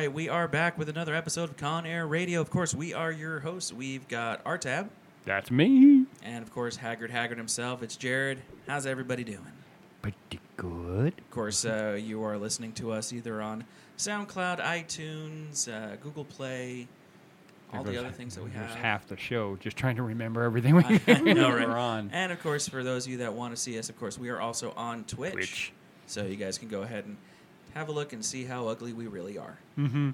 Right, we are back with another episode of Con Air Radio. Of course, we are your hosts. We've got Artab, That's me. and of course, Haggard Haggard himself. It's Jared. How's everybody doing? Pretty good. Of course, uh, you are listening to us either on SoundCloud, iTunes, uh, Google Play, all the other things that we there's have. half the show just trying to remember everything we know, right? we're on. And of course, for those of you that want to see us, of course, we are also on Twitch. Twitch. So you guys can go ahead and have a look and see how ugly we really are. Mm-hmm.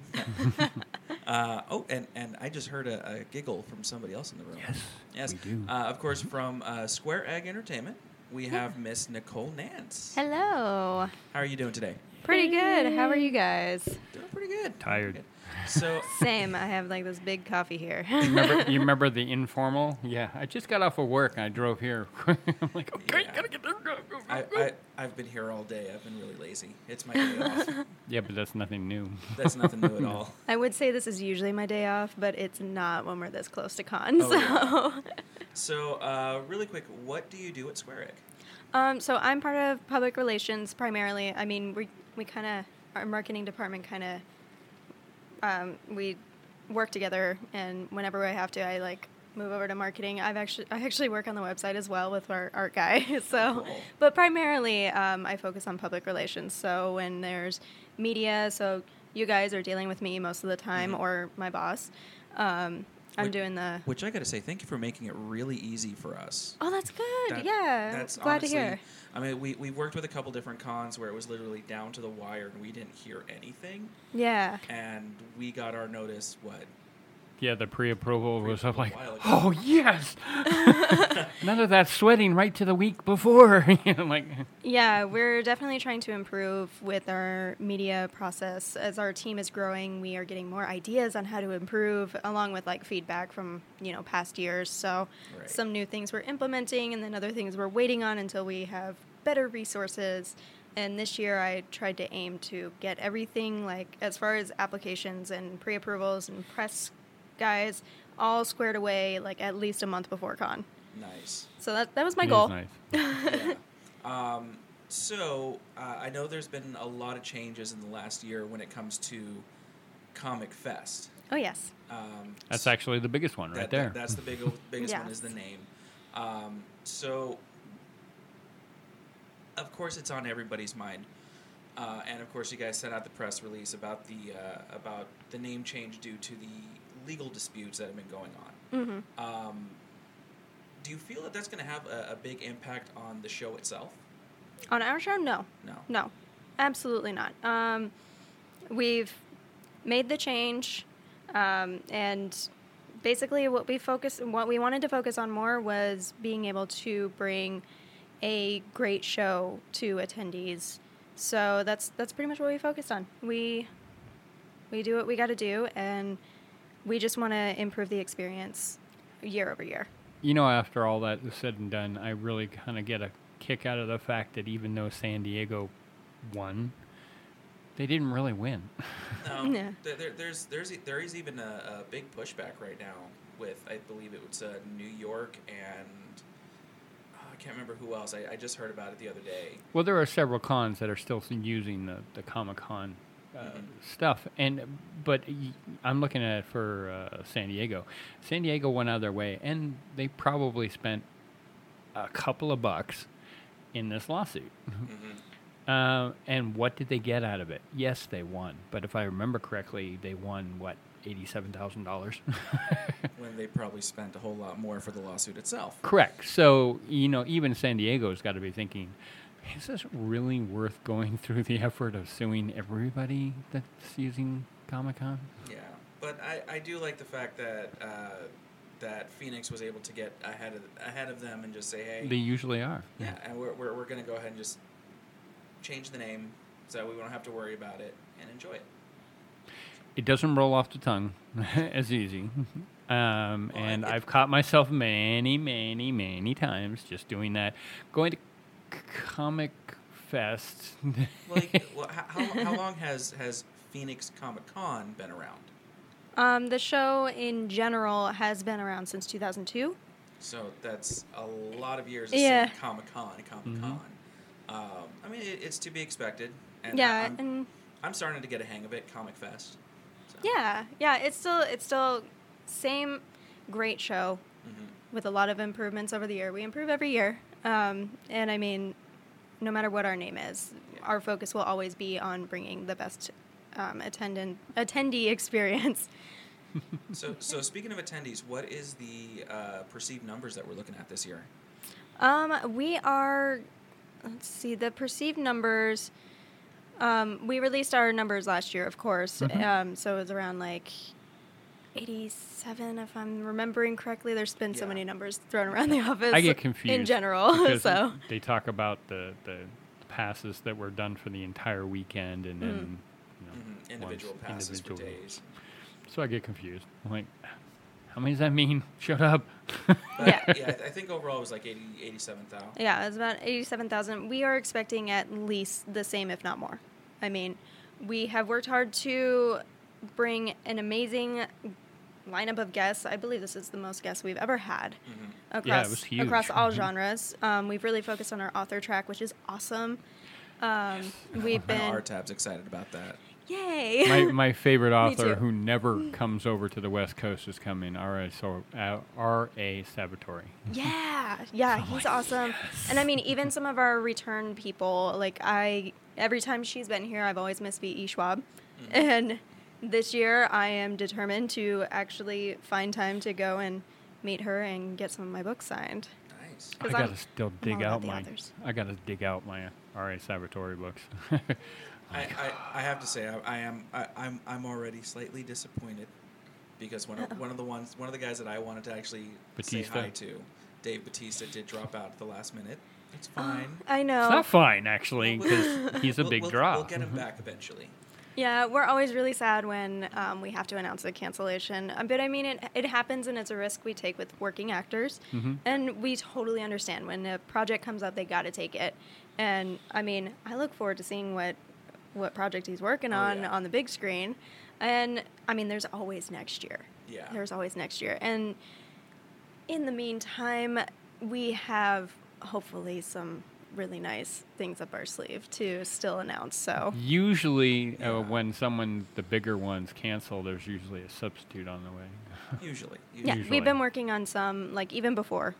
Uh, oh, and, and I just heard a, a giggle from somebody else in the room. Yes, Yes. we do. Uh, of course, from uh, Square Egg Entertainment, we have Miss Nicole Nance. Hello. How are you doing today? Pretty good. How are you guys? Doing pretty good. Tired. Pretty good. So, Same. I have like this big coffee here. remember, you remember the informal? Yeah, I just got off of work and I drove here. I'm like, okay, Yeah. gotta get there. Go, go, go, I, I, I've been here all day. I've been really lazy. It's my day off. yeah, but that's nothing new. That's nothing new at all. I would say this is usually my day off, but it's not when we're this close to con. Oh, so, yeah. So, uh, really quick, what do you do at Square Egg? um, so I'm part of public relations primarily. I mean, we we kind of our marketing department kind of um, we work together, and whenever I have to, I like move over to marketing. I've actually I actually work on the website as well with our art guy. so, Cool. but primarily um, I focus on public relations. So when there's media, so you guys are dealing with me most of the time, Mhm. or my boss. Um, I'm Which- doing the. Which I got to say, thank you for making it really easy for us. Oh, that's good. That- yeah, That's glad honestly, to hear. I mean, we, we worked with a couple different cons where it was literally down to the wire and we didn't hear anything. Yeah. And we got our notice, what? Yeah, the pre-approval was Pre-approval up like, a while ago. oh yes, none of that sweating right to the week before. you know, like, Yeah, we're definitely trying to improve with our media process. As our team is growing, we are getting more ideas on how to improve, along with like feedback from you know past years. So Right. some new things we're implementing, and then other things we're waiting on until we have better resources. And this year, I tried to aim to get everything like as far as applications and pre-approvals and press guys all squared away like at least a month before con. Nice. So that that was my it is goal. nice. yeah. Um, so uh, I know there's been a lot of changes in the last year when it comes to Comic Fest. Oh yes. Um, That's actually the biggest one right that, there. that- that's the big, biggest one is the name. Um, so, of course, it's on everybody's mind, uh, and of course, you guys sent out the press release about the uh, about the name change due to the legal disputes that have been going on. hmm Um, do you feel that that's going to have a, a big impact on the show itself? On our show, no. No. No, absolutely not. Um, we've made the change, um, and basically, what we focus, what we wanted to focus on more was being able to bring a great show to attendees. So that's that's pretty much what we focused on. We we do what we got to do, and we just want to improve the experience year over year. You know, after all that is said and done, I really kind of get a kick out of the fact that even though San Diego won, they didn't really win. No. No. There, there, there's there's there is even a, a big pushback right now with I believe it was uh, New York and uh, I can't remember who else. I, I just heard about it the other day. well, there are several cons that are still using the, the Comic Con uh, stuff, and but I'm looking at it for uh, San Diego. San Diego went out of their way, and they probably spent a couple of bucks in this lawsuit. hmm Uh, and what did they get out of it? Yes, they won. But if I remember correctly, they won what eighty-seven thousand dollars. When they probably spent a whole lot more for the lawsuit itself. Correct. So you know, even San Diego's got to be thinking, is this really worth going through the effort of suing everybody that's using Comic Con? Yeah, but I, I do like the fact that uh, that Phoenix was able to get ahead of ahead of them and just say, hey, They usually are. yeah, and we're, we're, we're going to go ahead and just change the name so we won't have to worry about it and enjoy it. it doesn't roll off the tongue as easy. Um, Well, and I've caught myself many, many, many times just doing that. Going to Comic Fest. Like, well, how, how, how long has has Phoenix Comic Con been around? Um, the show in general has been around since 2002. So that's a lot of years of Yeah. Comic Con, Comic Con. Um, I mean, it, it's to be expected. And I- yeah, I'm, and I'm starting to get a hang of it, Comic Fest. So. yeah, yeah, it's still it's still same great show Mhm. with a lot of improvements over the year. We improve every year, um, and I mean, no matter what our name is, our focus will always be on bringing the best um, attendant attendee experience. So, so speaking of attendees, what is the uh, perceived numbers that we're looking at this year? Um, we are, let's see, the perceived numbers. Um, we released our numbers last year, of course. Mhm. Um, so it was around like 87, if I'm remembering correctly. There's been so many numbers thrown around the office. I get confused in general. so they talk about the, the passes that were done for the entire weekend and then you know, Mhm. Individual ones passes for individually. days. So I get confused. I'm like, how many does that mean? Shut up. But, Yeah. yeah, I think overall it was like 80, 87,000. yeah, it was about 87,000. We are expecting at least the same, if not more. I mean, we have worked hard to bring an amazing lineup of guests. I believe this is the most guests we've ever had Mhm. across Yeah, it was huge. across all Mhm. genres. Um, we've really focused on our author track, which is awesome. Um, we've I been Artab's excited about that. yay. my, my favorite author who never comes over to the West Coast is coming, R.A. So, uh, R.A. Salvatore. Yeah, yeah, he's awesome. And I mean, even some of our return people, like I, every time she's been here, I've always missed V.E. Schwab. And this year, I am determined to actually find time to go and meet her and get some of my books signed. Nice. I 'Cause gotta I'm- still dig out my. authors. I gotta dig out my R.A. Salvatore books. I, I, I have to say I, I am I, I'm I'm already slightly disappointed because one of, one of the ones one of the guys that I wanted to actually say hi to, Dave Batista, did drop out at the last minute. It's fine. I know. It's not fine actually because he's a we'll- big we'll, draw. We'll get him mm-hmm. back eventually. Yeah, we're always really sad when um, we have to announce a cancellation. Um, but I mean, it, it happens and it's a risk we take with working actors. Mhm. And we totally understand when a project comes up, they got to take it. And I mean, I look forward to seeing what what project he's working Oh, on yeah. on the big screen. And I mean, there's always next year. Yeah. There's always next year. And in the meantime, we have hopefully some really nice things up our sleeve to still announce. So. Usually, Yeah. uh, when someone the bigger ones cancel, there's usually a substitute on the way. Usually. Yeah, usually. Usually. we've been working on some like even before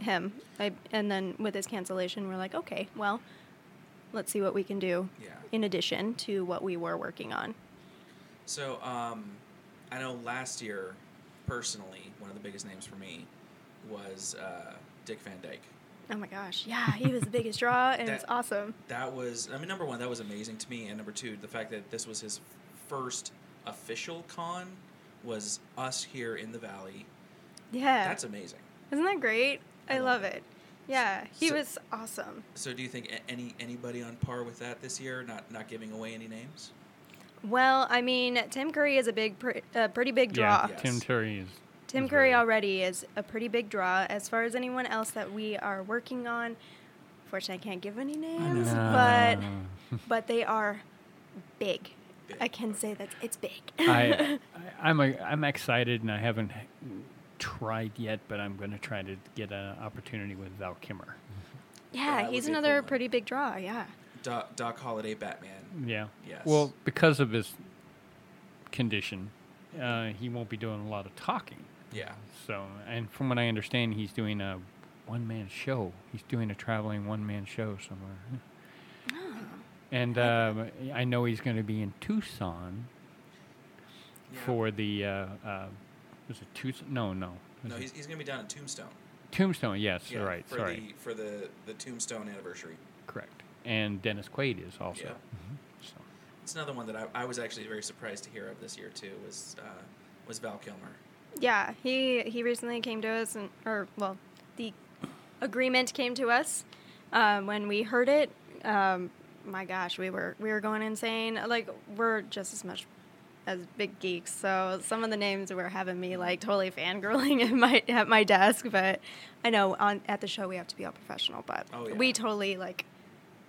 him, I, and then with his cancellation, we're like, okay, well, let's see what we can do Yeah. in addition to what we were working on. So, um, I know last year, personally, one of the biggest names for me was uh, Dick Van Dyke. Oh my gosh, yeah, he was the biggest draw, and it's That- awesome. That was, I mean, number one, that was amazing to me, and number two, the fact that this was his first official con was us here in the valley. Yeah, That's amazing. isn't that great? I I love love it. Yeah, he So- was awesome. So, do you think any anybody on par with that this year? Not not giving away any names. Well, I mean, Tim Curry is a big, pre- a pretty big draw. Yeah, Yes. Tim Curry is. Tim Curry very- already is a pretty big draw. As far as anyone else that we are working on, fortunately, I can't give any names, but but they are big. Big, I can say that it's big. I, I I'm a, I'm excited and I haven't tried yet, but I'm going to try to get an opportunity with Val Kilmer. yeah, that he's would be a another cool pretty big draw. Yeah. Doc, Doc Holliday, Batman. Yeah. Yes. Well, because of his condition, uh, he won't be doing a lot of talking. Yeah. So, and from what I understand, he's doing a one man show. He's doing a traveling one man show somewhere. Oh. And um, I know he's going to be in Tucson Yeah. for the. Uh, uh, was it Tucson? No, no. Was No, he's, he's gonna be down in Tombstone. Tombstone. Yes, Yeah, right. For Sorry, the for the the Tombstone anniversary. correct. And Dennis Quaid is also. Yeah. Mhm. So, It's another one that I, I was actually very surprised to hear of this year too. Was uh, was Val Kilmer? Yeah, he he recently came to us, and or well, the agreement came to us um, when we heard it. Um, my gosh, we were we were going insane. Like we're just as much as big geeks, so some of the names were having me like totally fangirling at my at my desk. But I know on at the show we have to be all professional, but Oh, yeah. we totally like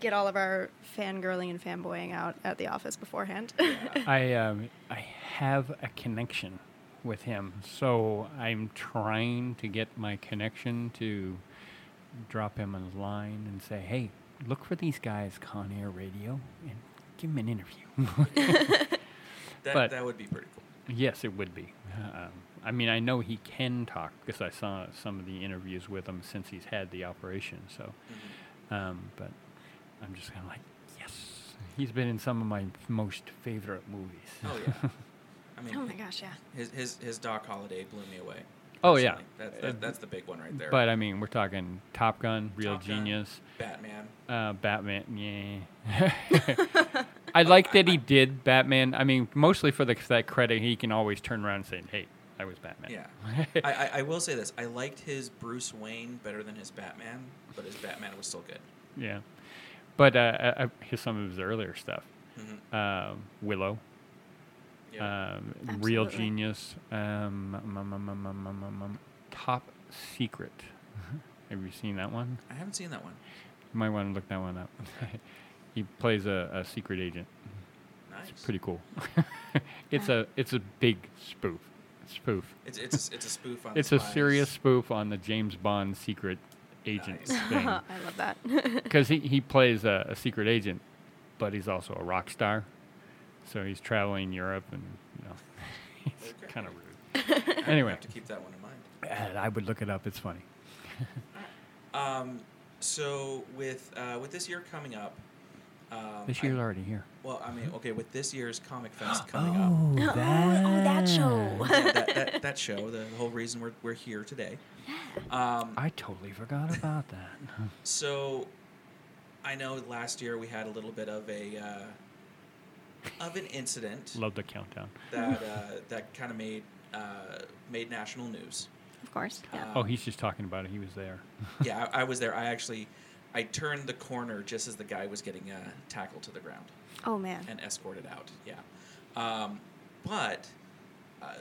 get all of our fangirling and fanboying out at the office beforehand. I um, I have a connection with him, so I'm trying to get my connection to drop him a line and say, "Hey, look for these guys, Con Air Radio, and give him an interview." That But- that would be pretty cool. yes, it would be. Um, I mean, I know he can talk because I saw some of the interviews with him since he's had the operation. So, um, but I'm just kind of like, yes, he's been in some of my most favorite movies. Oh yeah. I mean, oh my gosh, yeah. his his his Doc Holliday blew me away. Oh, yeah. personally. That's Uh, that, that's the big one right there. But I mean, we're talking Top Gun, Real Top Gun, Genius, Batman. uh, Batman. Yeah. I like that he did Batman. I mean, mostly for the, that credit, he can always turn around and say, "Hey, I was Batman." Yeah. I, I, I will say this. I liked his Bruce Wayne better than his Batman, but his Batman was still good. yeah. But uh, uh, uh, here's some of his earlier stuff. hmm Um, Willow, um, real genius. Um, mm, mm, mm, top secret. Have you seen that one? I haven't seen that one. You might want to look that one up. he plays a, a secret agent. Nice. It's pretty cool. it's a it's a big spoof. Spoof. It's it's a, it's a spoof on. it's a spies. serious spoof on the James Bond secret agent nice. thing. I love that. Because he, he plays a, a secret agent, but he's also a rock star. So he's traveling Europe and, you know, he's Okay. kind of rude. Anyway, I have to keep that one in mind. And I would look it up. It's funny. Um, so with uh, with this year coming up, um, This I- year's already here. well, I mean, okay, with this year's Comic Fest coming oh, oh, that show. yeah, that, that that show, the whole reason we're we're here today. Um, I totally forgot about that. So, I know last year we had a little bit of a uh, of an incident Love the countdown. that uh, that kind of made uh, made national news. of course. Yeah. Oh, he's just talking about it. He was there. Yeah, I, I was there. I actually I turned the corner just as the guy was getting uh, tackled to the ground Oh man. and escorted out. Yeah, um, but uh,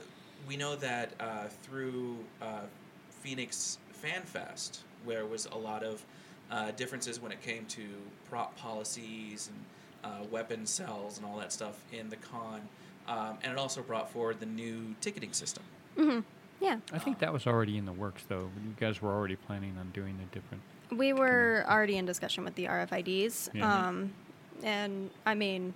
we know that uh, through uh, Phoenix Fan Fest, where was a lot of uh, differences when it came to prop policies and uh, weapon cells and all that stuff in the con, um, and it also brought forward the new ticketing system. hmm Yeah. I think that was already in the works, though. You guys were already planning on doing a different. We were already in discussion with the RFIDs, Yeah. um, and I mean,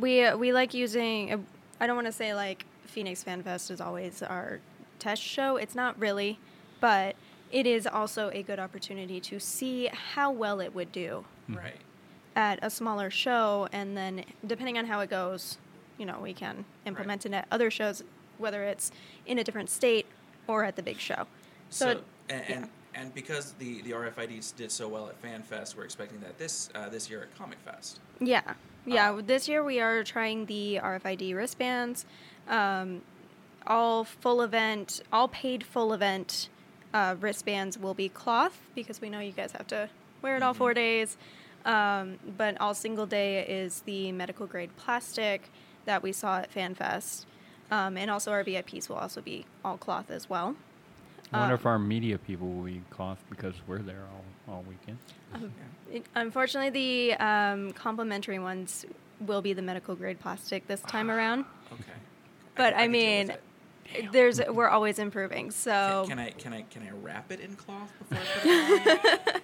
we we like using. uh, I don't want to say like Phoenix Fan Fest is always our test show. It's not really, but it is also a good opportunity to see how well it would do Right. At a smaller show, and then depending on how it goes, you know, we can implement it at other shows, whether it's in a different state or at the big show. So, So, it- and, yeah. and and because the the RFIDs did so well at Fan Fest, we're expecting that this uh, this year at Comic Fest. Yeah, yeah. Uh, this year we are trying the RFID wristbands, um, all full event, all paid full event uh, wristbands will be cloth because we know you guys have to wear it all four days. Um, but all single day is the medical grade plastic that we saw at FanFest, um, and also our VIPs will also be all cloth as well. I wonder Um, if our media people will be cloth because we're there all, all weekend. It, unfortunately, the um, complimentary ones will be the medical grade plastic this time around. Okay. But can- I, can deal mean, with there's we're always improving. So can, can I can I can I wrap it in cloth before I put it on?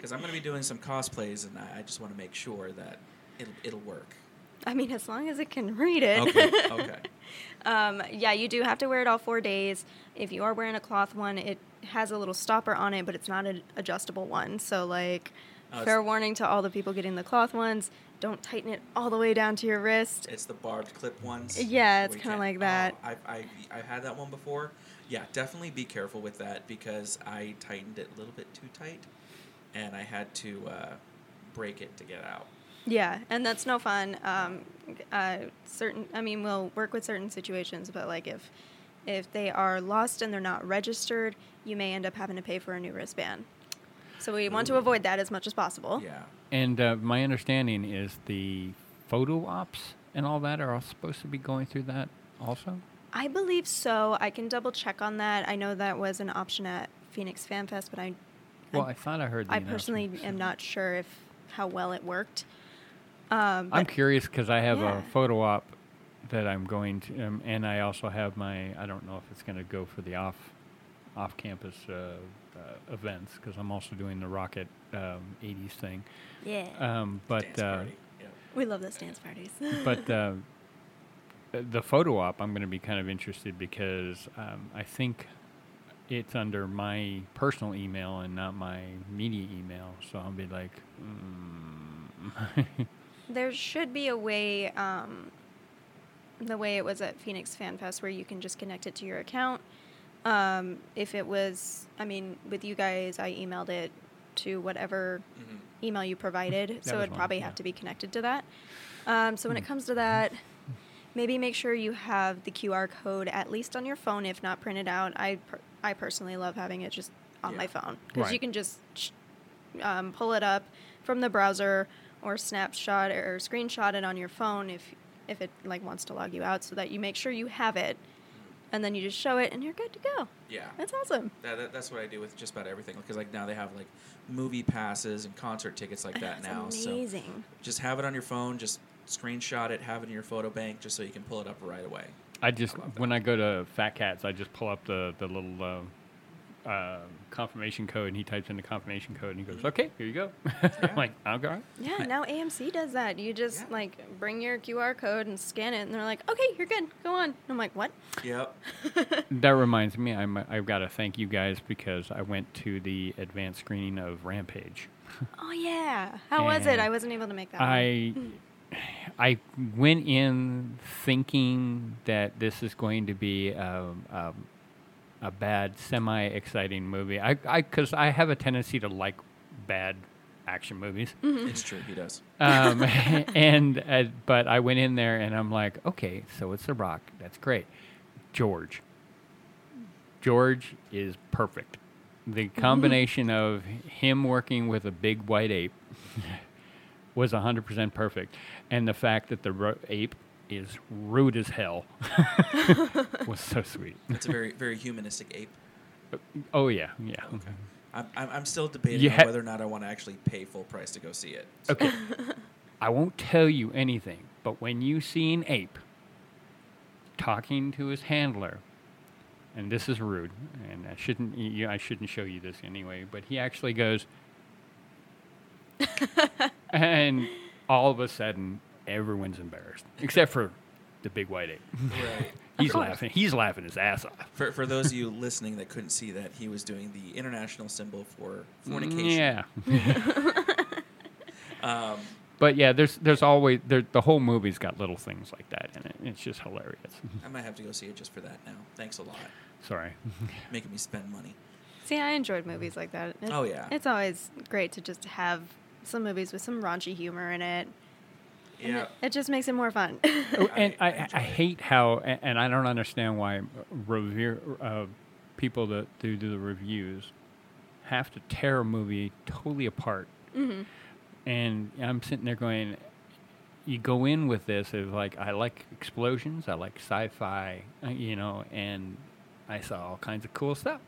Because I'm going to be doing some cosplays, and I, I just want to make sure that it'll it'll work. I mean, as long as it can read it. Okay. Okay. um, yeah, you do have to wear it all four days. If you are wearing a cloth one, it has a little stopper on it, but it's not an adjustable one. So like, Oh, fair warning to all the people getting the cloth ones: don't tighten it all the way down to your wrist. It's the barbed clip ones. Yeah, it's kinda like that. Oh, I've, I've, I've had that one before. Yeah, definitely be careful with that because I tightened it a little bit too tight, and I had to uh, break it to get out. Yeah, and that's no fun. Um, uh, certain, I mean, we'll work with certain situations, but like if if they are lost and they're not registered, you may end up having to pay for a new wristband. So we want to avoid that as much as possible. Yeah. And uh, my understanding is the photo ops and all that are all supposed to be going through that also? I believe so. I can double check on that. I know that was an option at Phoenix Fan Fest, but I, Well, I, thought I heard. The I personally announcement. am not sure if how well it worked. Um, I'm curious because I have Yeah. a photo op that I'm going to, um, and I also have my. I don't know if it's going to go for the off, off campus uh, uh, events because I'm also doing the Rocket um, 80s thing. yeah, Um, but Dance uh, party. We love those dance parties. but uh, the photo op, I'm going to be kind of interested because um, I think it's under my personal email and not my media email. So I'll be like, mm. There should be a way, um, the way it was at Phoenix Fan Fest, where you can just connect it to your account. Um, if it was, I mean, with you guys, I emailed it to whatever Mhm. email you provided, so it'd mine, probably yeah. have to be connected to that. Um, so when it comes to that, maybe make sure you have the QR code at least on your phone, if not printed out. I per- I personally love having it just on my phone because you can just um, pull it up from the browser or snapshot or screenshot it on your phone if if it like wants to log you out, so that you make sure you have it, and then you just show it and you're good to go. Yeah. That's awesome. That, that, that's what I do with just about everything because like now they have like movie passes and concert tickets like that now. So just have it on your phone, just screenshot it, have it in your photo bank, just so you can pull it up right away. I just love when I go to Fat Cats, I just pull up the the little uh, uh, confirmation code, and he types in the confirmation code, and he goes, "Okay, here you go." I'm like, "Okay." Yeah, now AMC does that. You just Yeah. like bring your QR code and scan it, and they're like, "Okay, you're good. Go on." I'm like, "What?" Yep. That reminds me, I'm, I've got to thank you guys because I went to the advanced screening of Rampage. Oh yeah. How was it? I wasn't able to make that. one. I I went in thinking that this is going to be um, um, a bad, semi-exciting movie. I I because I have a tendency to like bad action movies. It's true. He does. um, and uh, but I went in there and I'm like, okay, so it's The Rock. That's great. George. George is perfect. The combination of him working with a big white ape was 100% perfect, and the fact that the ro- ape is rude as hell was so sweet. It's a very very humanistic ape. Oh yeah, yeah. I'm, I'm, I'm still debating You on ha- whether or not I want to actually pay full price to go see it. So- Okay. I won't tell you anything, but when you see an ape talking to his handler, and this is rude, and I shouldn't, you, I shouldn't show you this anyway, but he actually goes, and all of a sudden, everyone's embarrassed, except for the big white ape. Right. He's laughing. He's laughing his ass off. For, for those of you listening that couldn't see that, he was doing the international symbol for fornication. Yeah. Um, But yeah, there's there's always there, the whole movie's got little things like that in it. It's just hilarious. I might have to go see it just for that now. Thanks a lot. Sorry. Making me spend money. See, I enjoyed movies like that. It- Oh, yeah. It's always great to just have some movies with some raunchy humor in it. Yeah. It, it just makes it more fun. Oh, and I- I, I I, enjoy it. hate how, a- and I don't understand why revere uh, people that do, do the reviews have to tear a movie totally apart. hmm And I'm sitting there going, you go in with this as like, I like explosions, I like sci-fi, uh, you know, and I saw all kinds of cool stuff.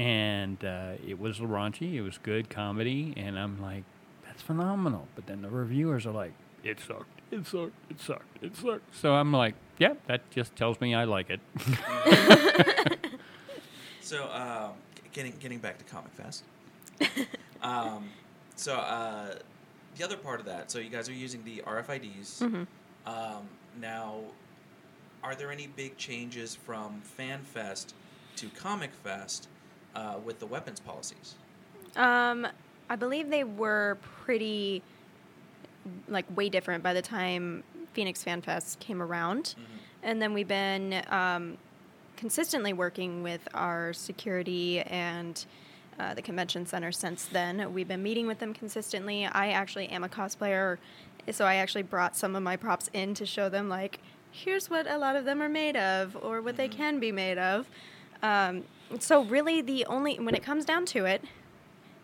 And uh, it was raunchy, it was good comedy, and I'm like, that's phenomenal. But then the reviewers are like, it sucked, it sucked, it sucked, it sucked. So I'm like, yeah, that just tells me I like it. So, um, getting getting back to Comic Fest. um, so, uh, the other part of that, so you guys are using the RFIDs. hmm Um, now, are there any big changes from Fan Fest to Comic Fest uh, with the weapons policies? Um, I believe they were pretty, like, way different by the time Phoenix Fan Fest came around. And then we've been um, consistently working with our security and uh, the convention center since then. We've been meeting with them consistently. I actually am a cosplayer, so I actually brought some of my props in to show them, like, here's what a lot of them are made of or what they Mhm. can be made of. Um, so, really, the only, when it comes down to it,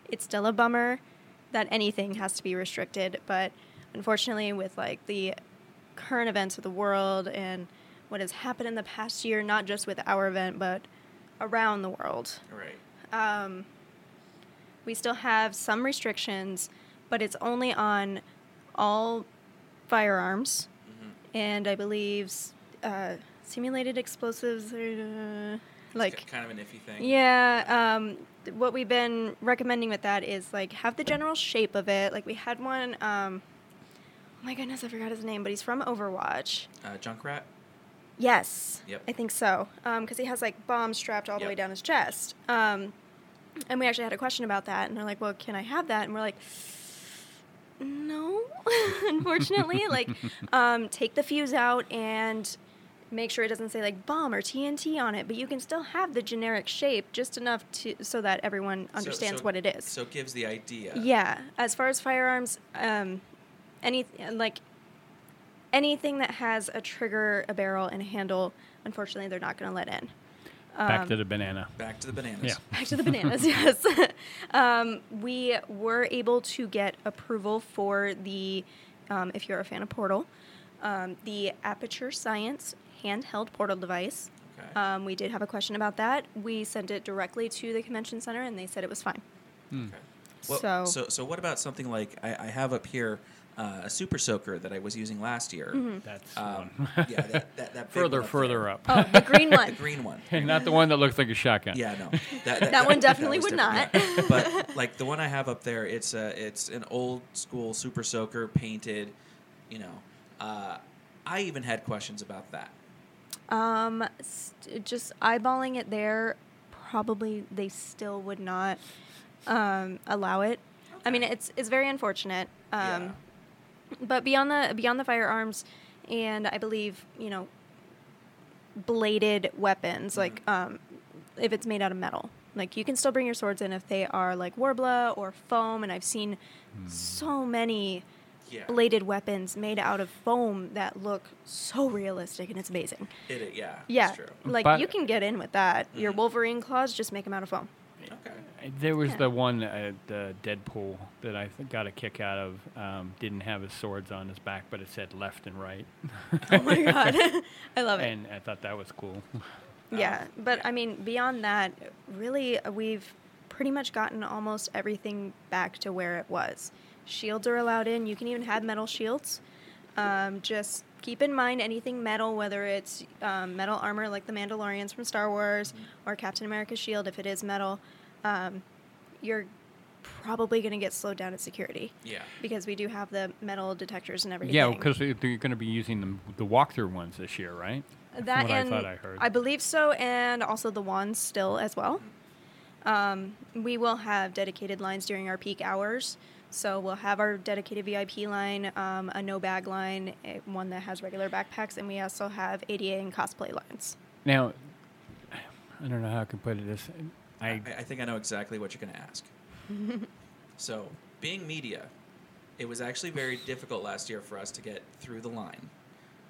it's still a bummer that anything has to be restricted, but unfortunately, with like the current events of the world and what has happened in the past year, not just with our event, but around the world. Right. Um, we still have some restrictions, but it's only on all firearms, Mm-hmm. and I believe uh, simulated explosives. Uh, like kind of an iffy thing. yeah, um, what we've been recommending with that is like have the general shape of it. Like we had one. Um, oh my goodness, I forgot his name, but he's from Overwatch. Uh, Junkrat. Yes. Yep. I think so. Because he has like bombs strapped all the Yep. way down his chest. Um, and we actually had a question about that, and they're like, "Well, can I have that?" And we're like, "No, unfortunately. like, um, take the fuse out and make sure it doesn't say like bomb or TNT on it, but you can still have the generic shape, just enough to so that everyone understands so- what it is." So it gives the idea. Yeah, as far as firearms, um, any like anything that has a trigger, a barrel, and a handle, unfortunately, they're not going to let in. Back Um, to the banana. Back to the bananas. Yeah. Back to the bananas, yes. um, we were able to get approval for the, um, if you're a fan of Portal, um, the Aperture Science handheld portal device. Okay. Um, we did have a question about that. We sent it directly to the convention center, and they said it was fine. Okay. Well, So- so, so what about something like I, I have up here uh, a super soaker that I was using last year. Mm-hmm. That's Um, one. yeah, that, that, that further, up further there. up. Oh, the green one. The green one. and not the one that looks like a shotgun. Yeah, no. That, That one definitely was would not. yeah. but like the one I have up there, it's a it's an old school super soaker painted. You know, uh, I even had questions about that. Um, st- just eyeballing it there, probably they still would not um, allow it. I mean, it's it's very unfortunate. Um, yeah. But beyond the beyond the firearms, and I believe you know, bladed weapons like um, if it's made out of metal, like you can still bring your swords in if they are like Worbla or foam. And I've seen so many Yeah. bladed weapons made out of foam that look so realistic, and it's amazing. It, it- yeah. Yeah, true. like But- you can get in with that. Your Mhm. Wolverine claws, just make them out of foam. Okay. There was Yeah. the one, uh, the Deadpool, that I got a kick out of. Um, didn't have his swords on his back, but it said left and right. Oh my god, I love it. and I thought that was cool. yeah, Um, but yeah. I mean, beyond that, really, uh, we've pretty much gotten almost everything back to where it was. Shields are allowed in. You can even have metal shields. Um, just keep in mind anything metal, whether it's um, metal armor like the Mandalorians from Star Wars or Captain America's shield, if it is metal, um, you're probably going to get slowed down at security Yeah. because we do have the metal detectors and everything. yeah, because they're going to be using the, the walkthrough ones this year, right? That what and I thought I heard. believe so, and also the wands still as well. Um, we will have dedicated lines during our peak hours. So we'll have our dedicated VIP line, um, a no bag line, eh, one that has regular backpacks, and we also have ADA and cosplay lines. now, I don't know how I can put it this. I, I I think I know exactly what you're going to ask. so, being media, it was actually very difficult last year for us to get through the line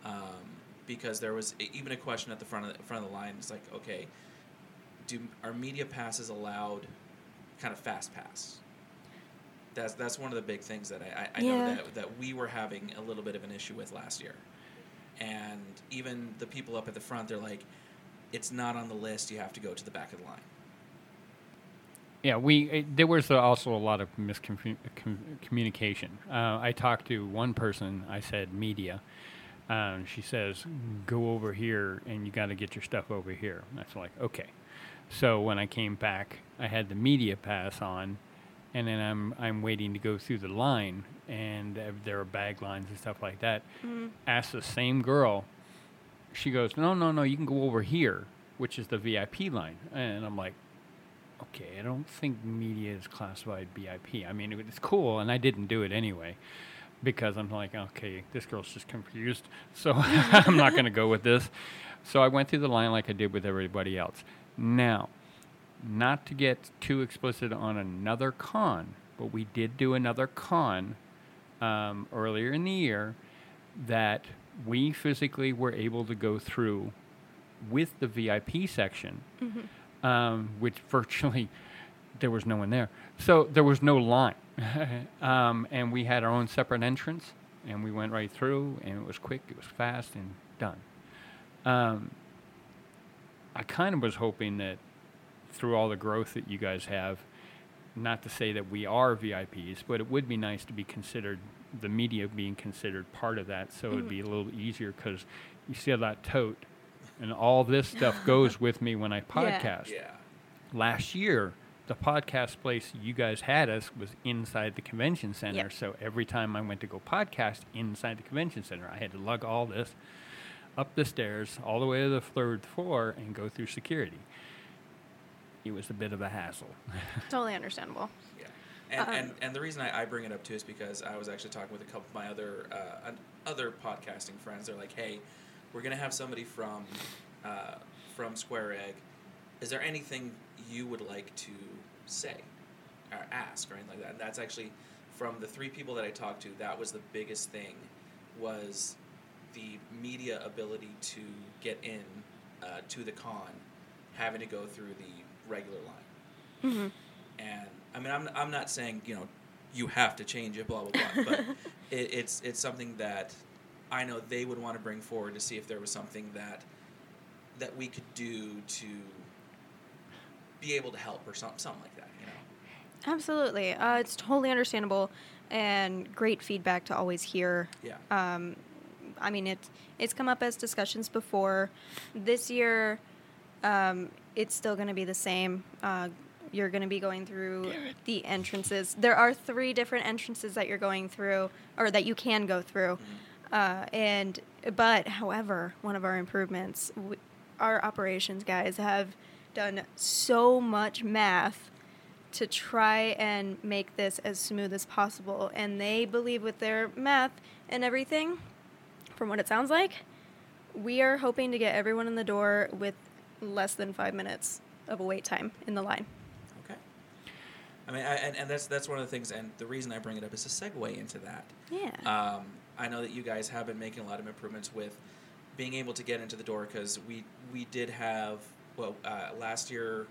um, because there was even a question at the front of the front of the line. It's like, okay, do are media passes allowed? Kind of fast pass. That's that's one of the big things that I, I, I know that that we were having a little bit of an issue with last year, and even the people up at the front, they're like, it's not on the list. You have to go to the back of the line. Yeah, we eh, there was uh, also a lot of miscommunication. Uh, I talked to one person. I said media. Um, she says, "Go over here, and you got to get your stuff over here." And I was like, "Okay." So when I came back, I had the media pass on, and then I'm I'm waiting to go through the line, and there are bag lines and stuff like that. Mm-hmm. Ask the same girl. She goes, "No, no, no. You can go over here, which is the VIP line." And I'm like, okay, I don't think media is classified VIP. I mean, it's cool, and I didn't do it anyway because I'm like, okay, this girl's just confused, so I'm not going to go with this. So I went through the line like I did with everybody else. Now, not to get too explicit on another con, but we did do another con um, earlier in the year that we physically were able to go through with the VIP section um, which virtually there was no one there. So there was no line, um, and we had our own separate entrance, and we went right through, and it was quick, it was fast, and done. Um, I kind of was hoping that through all the growth that you guys have, not to say that we are VIPs, but it would be nice to be considered, the media being considered part of that, so it'd mm-hmm. be a little easier because you see that tote, and all this stuff goes with me when I podcast Yeah. last year, the podcast place you guys had us was inside the convention center. Yep. So every time I went to go podcast inside the convention center, I had to lug all this up the stairs all the way to the third floor and go through security. It was a bit of a hassle. Totally understandable. Yeah. And, Um, and, and the reason I, I bring it up too is because I was actually talking with a couple of my other uh, other podcasting friends. They're like, "Hey, we're gonna have somebody from uh, from Square Egg. Is there anything you would like to say or ask or anything like that?" And that's actually from the three people that I talked to. That was the biggest thing was the media ability to get in uh, to the con, having to go through the regular line. hmm And I mean, I'm, I'm not saying you know you have to change it, blah blah blah. But it, it's it's something that I know they would want to bring forward to see if there was something that that we could do to be able to help or something something like that. You know. Absolutely. Uh, it's totally understandable and great feedback to always hear. Yeah. Um, I mean, it's it's come up as discussions before. This year, um, it's still going to be the same. Uh, you're going to be going through the entrances. There are three different entrances that you're going through, or that you can go through. Uh, and but, however, one of our improvements, w our operations guys have done so much math to try and make this as smooth as possible. And they believe with their math and everything, from what it sounds like, we are hoping to get everyone in the door with less than five minutes of a wait time in the line. Okay. I mean, I, and, and that's that's one of the things, and the reason I bring it up is a segue into that. Yeah. Um, I know that you guys have been making a lot of improvements with being able to get into the door because we we did have well uh, last year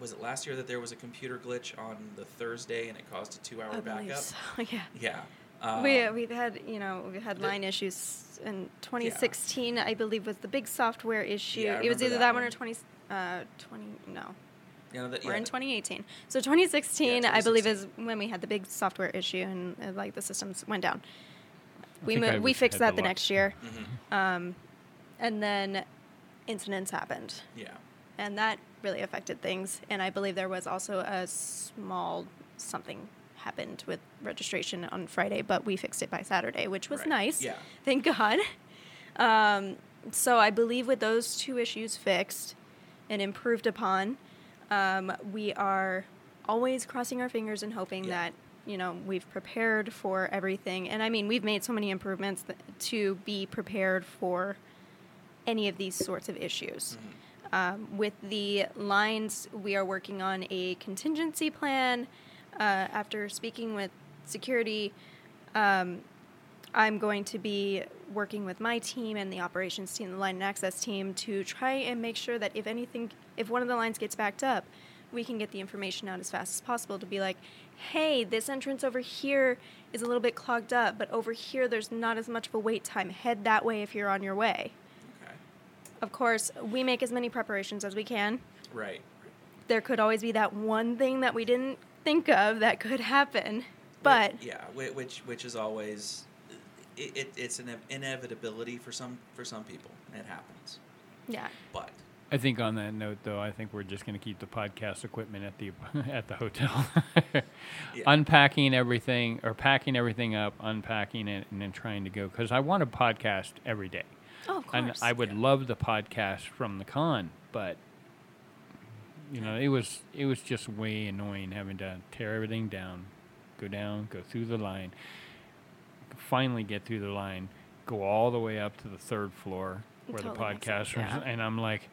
was it last year that there was a computer glitch on the Thursday and it caused a two hour backup. so, yeah. Yeah. Um, we, we've had, you know, we've had the- line issues in 2016, I believe, was the big software issue. Yeah, it was either that that one one. or 20, uh, 20, no, you know, that, We're yeah, in 2018. So 2016, Yeah, I believe, is when we had the big software issue and uh, like the systems went down. I We mo- we fixed that the the luck. next year, Mhm. um, and then incidents happened, Yeah. and that really affected things. And I believe there was also a small something happened with registration on Friday, but we fixed it by Saturday, which was Right. nice. Yeah. Thank God. Um, so I believe with those two issues fixed and improved upon, um, we are always crossing our fingers and hoping Yeah. that you know we've prepared for everything. And I mean, we've made so many improvements that, to be prepared for any of these sorts of issues. Um, with the lines, we are working on a contingency plan. Uh, after speaking with security, um, I'm going to be working with my team and the operations team, the line and access team, to try and make sure that if anything, if one of the lines gets backed up, we can get the information out as fast as possible to be like, hey, this entrance over here is a little bit clogged up, but over here there's not as much of a wait time. Head that way if you're on your way. Okay. Of course, we make as many preparations as we can. Right. There could always be that one thing that we didn't think of that could happen, but yeah, which which is always it, it, it's an inevitability for some for some people. It happens. yeah. But I think on that note, though, I think we're just going to keep the podcast equipment at the at the hotel, unpacking everything or packing everything up, unpacking it, and then trying to go because I want a podcast every day. Oh, of And course. I would Yeah. love the podcast from the con, but you know, it was it was just way annoying having to tear everything down, go down, go through the line, finally get through the line, go all the way up to the third floor where Totally the makes podcast rooms, yeah. and I'm like,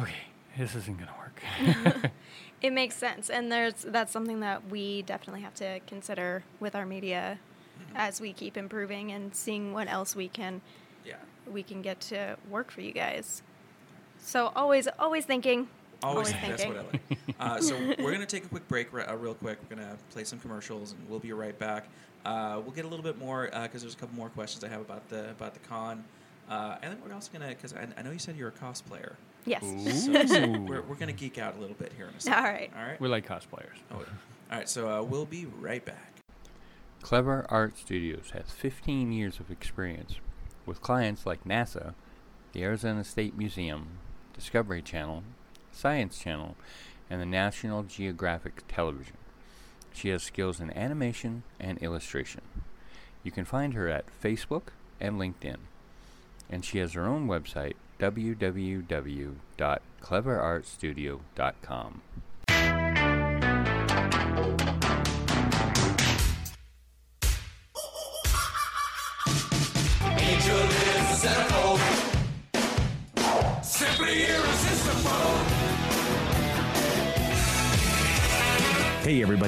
okay, this isn't gonna work. It makes sense, and there's that's something that we definitely have to consider with our media as we keep improving and seeing what else we can yeah. we can get to work for you guys. So always always thinking, Always, always that's what I like. Uh, so we're gonna take a quick break, re- uh, real quick. We're gonna play some commercials, and we'll be right back. Uh, we'll get a little bit more because there's a couple more questions I have about the about the con, uh, and then we're also gonna because I, I know you said you're a cosplayer. Yes. So, so we're, we're gonna geek out a little bit here in a second. All right. All right. We like cosplayers. Oh, yeah. all right. So uh, we'll be right back. Clever Art Studios has 15 years of experience with clients like NASA, the Arizona State Museum, Discovery Channel, Science Channel, and the National Geographic Television. She has skills in animation and illustration. You can find her at Facebook and LinkedIn. And she has her own website, www.cleverartstudio.com.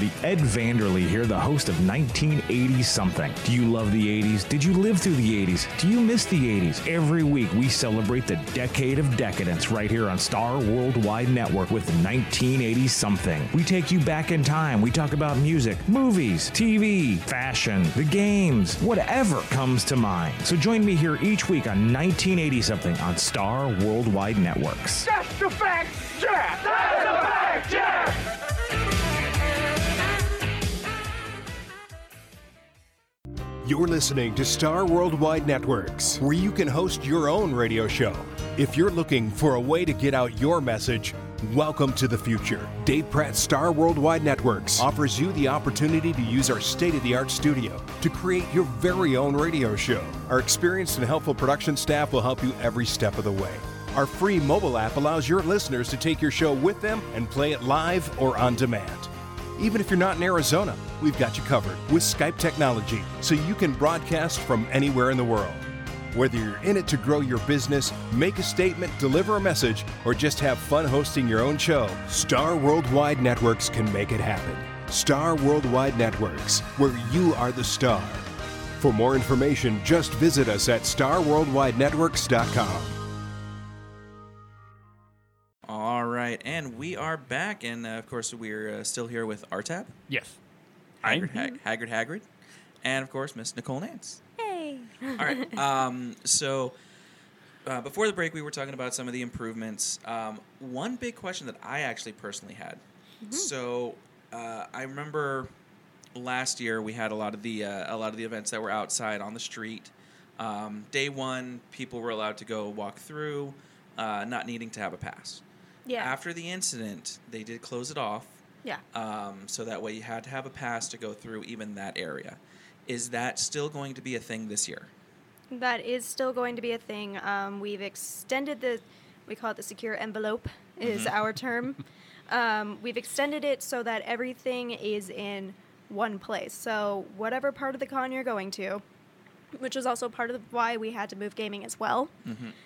everybody, Ed Vanderlee here, the host of 1980 Something. Do you love the 80s? Did you live through the 80s? Do you miss the 80s? Every week we celebrate the decade of decadence right here on Star Worldwide Network with 1980 Something. We take you back in time. We talk about music, movies, TV, fashion, the games, whatever comes to mind. So join me here each week on 1980 Something on Star Worldwide Networks. That's the fact, Jack! You're listening to Star Worldwide Networks, where you can host your own radio show. If you're looking for a way to get out your message, welcome to the future. Dave Pratt Star Worldwide Networks offers you the opportunity to use our state of the art studio to create your very own radio show. Our experienced and helpful production staff will help you every step of the way. Our free mobile app allows your listeners to take your show with them and play it live or on demand. Even if you're not in Arizona, we've got you covered with Skype technology so you can broadcast from anywhere in the world. Whether you're in it to grow your business, make a statement, deliver a message, or just have fun hosting your own show, Star Worldwide Networks can make it happen. Star Worldwide Networks, where you are the star. For more information, just visit us at starworldwidenetworks.com. right, and we are back, and uh, of course we're uh, still here with Artab, Yes. Haggard, I'm Hag- Haggard, Haggard, and of course Miss Nicole Nance. Hey. All right. Um, so uh, before the break, we were talking about some of the improvements. Um, one big question that I actually personally had. So uh, I remember last year we had a lot of the uh, a lot of the events that were outside on the street. Um, day one, people were allowed to go walk through, uh, not needing to have a pass. Yeah. After the incident, they did close it off. yeah. Um, so that way you had to have a pass to go through even that area. Is that still going to be a thing this year? That is still going to be a thing. Um, we've extended the, we call it the secure envelope, is our term. Um, we've extended it so that everything is in one place. So whatever part of the con you're going to, which was also part of why we had to move gaming as well,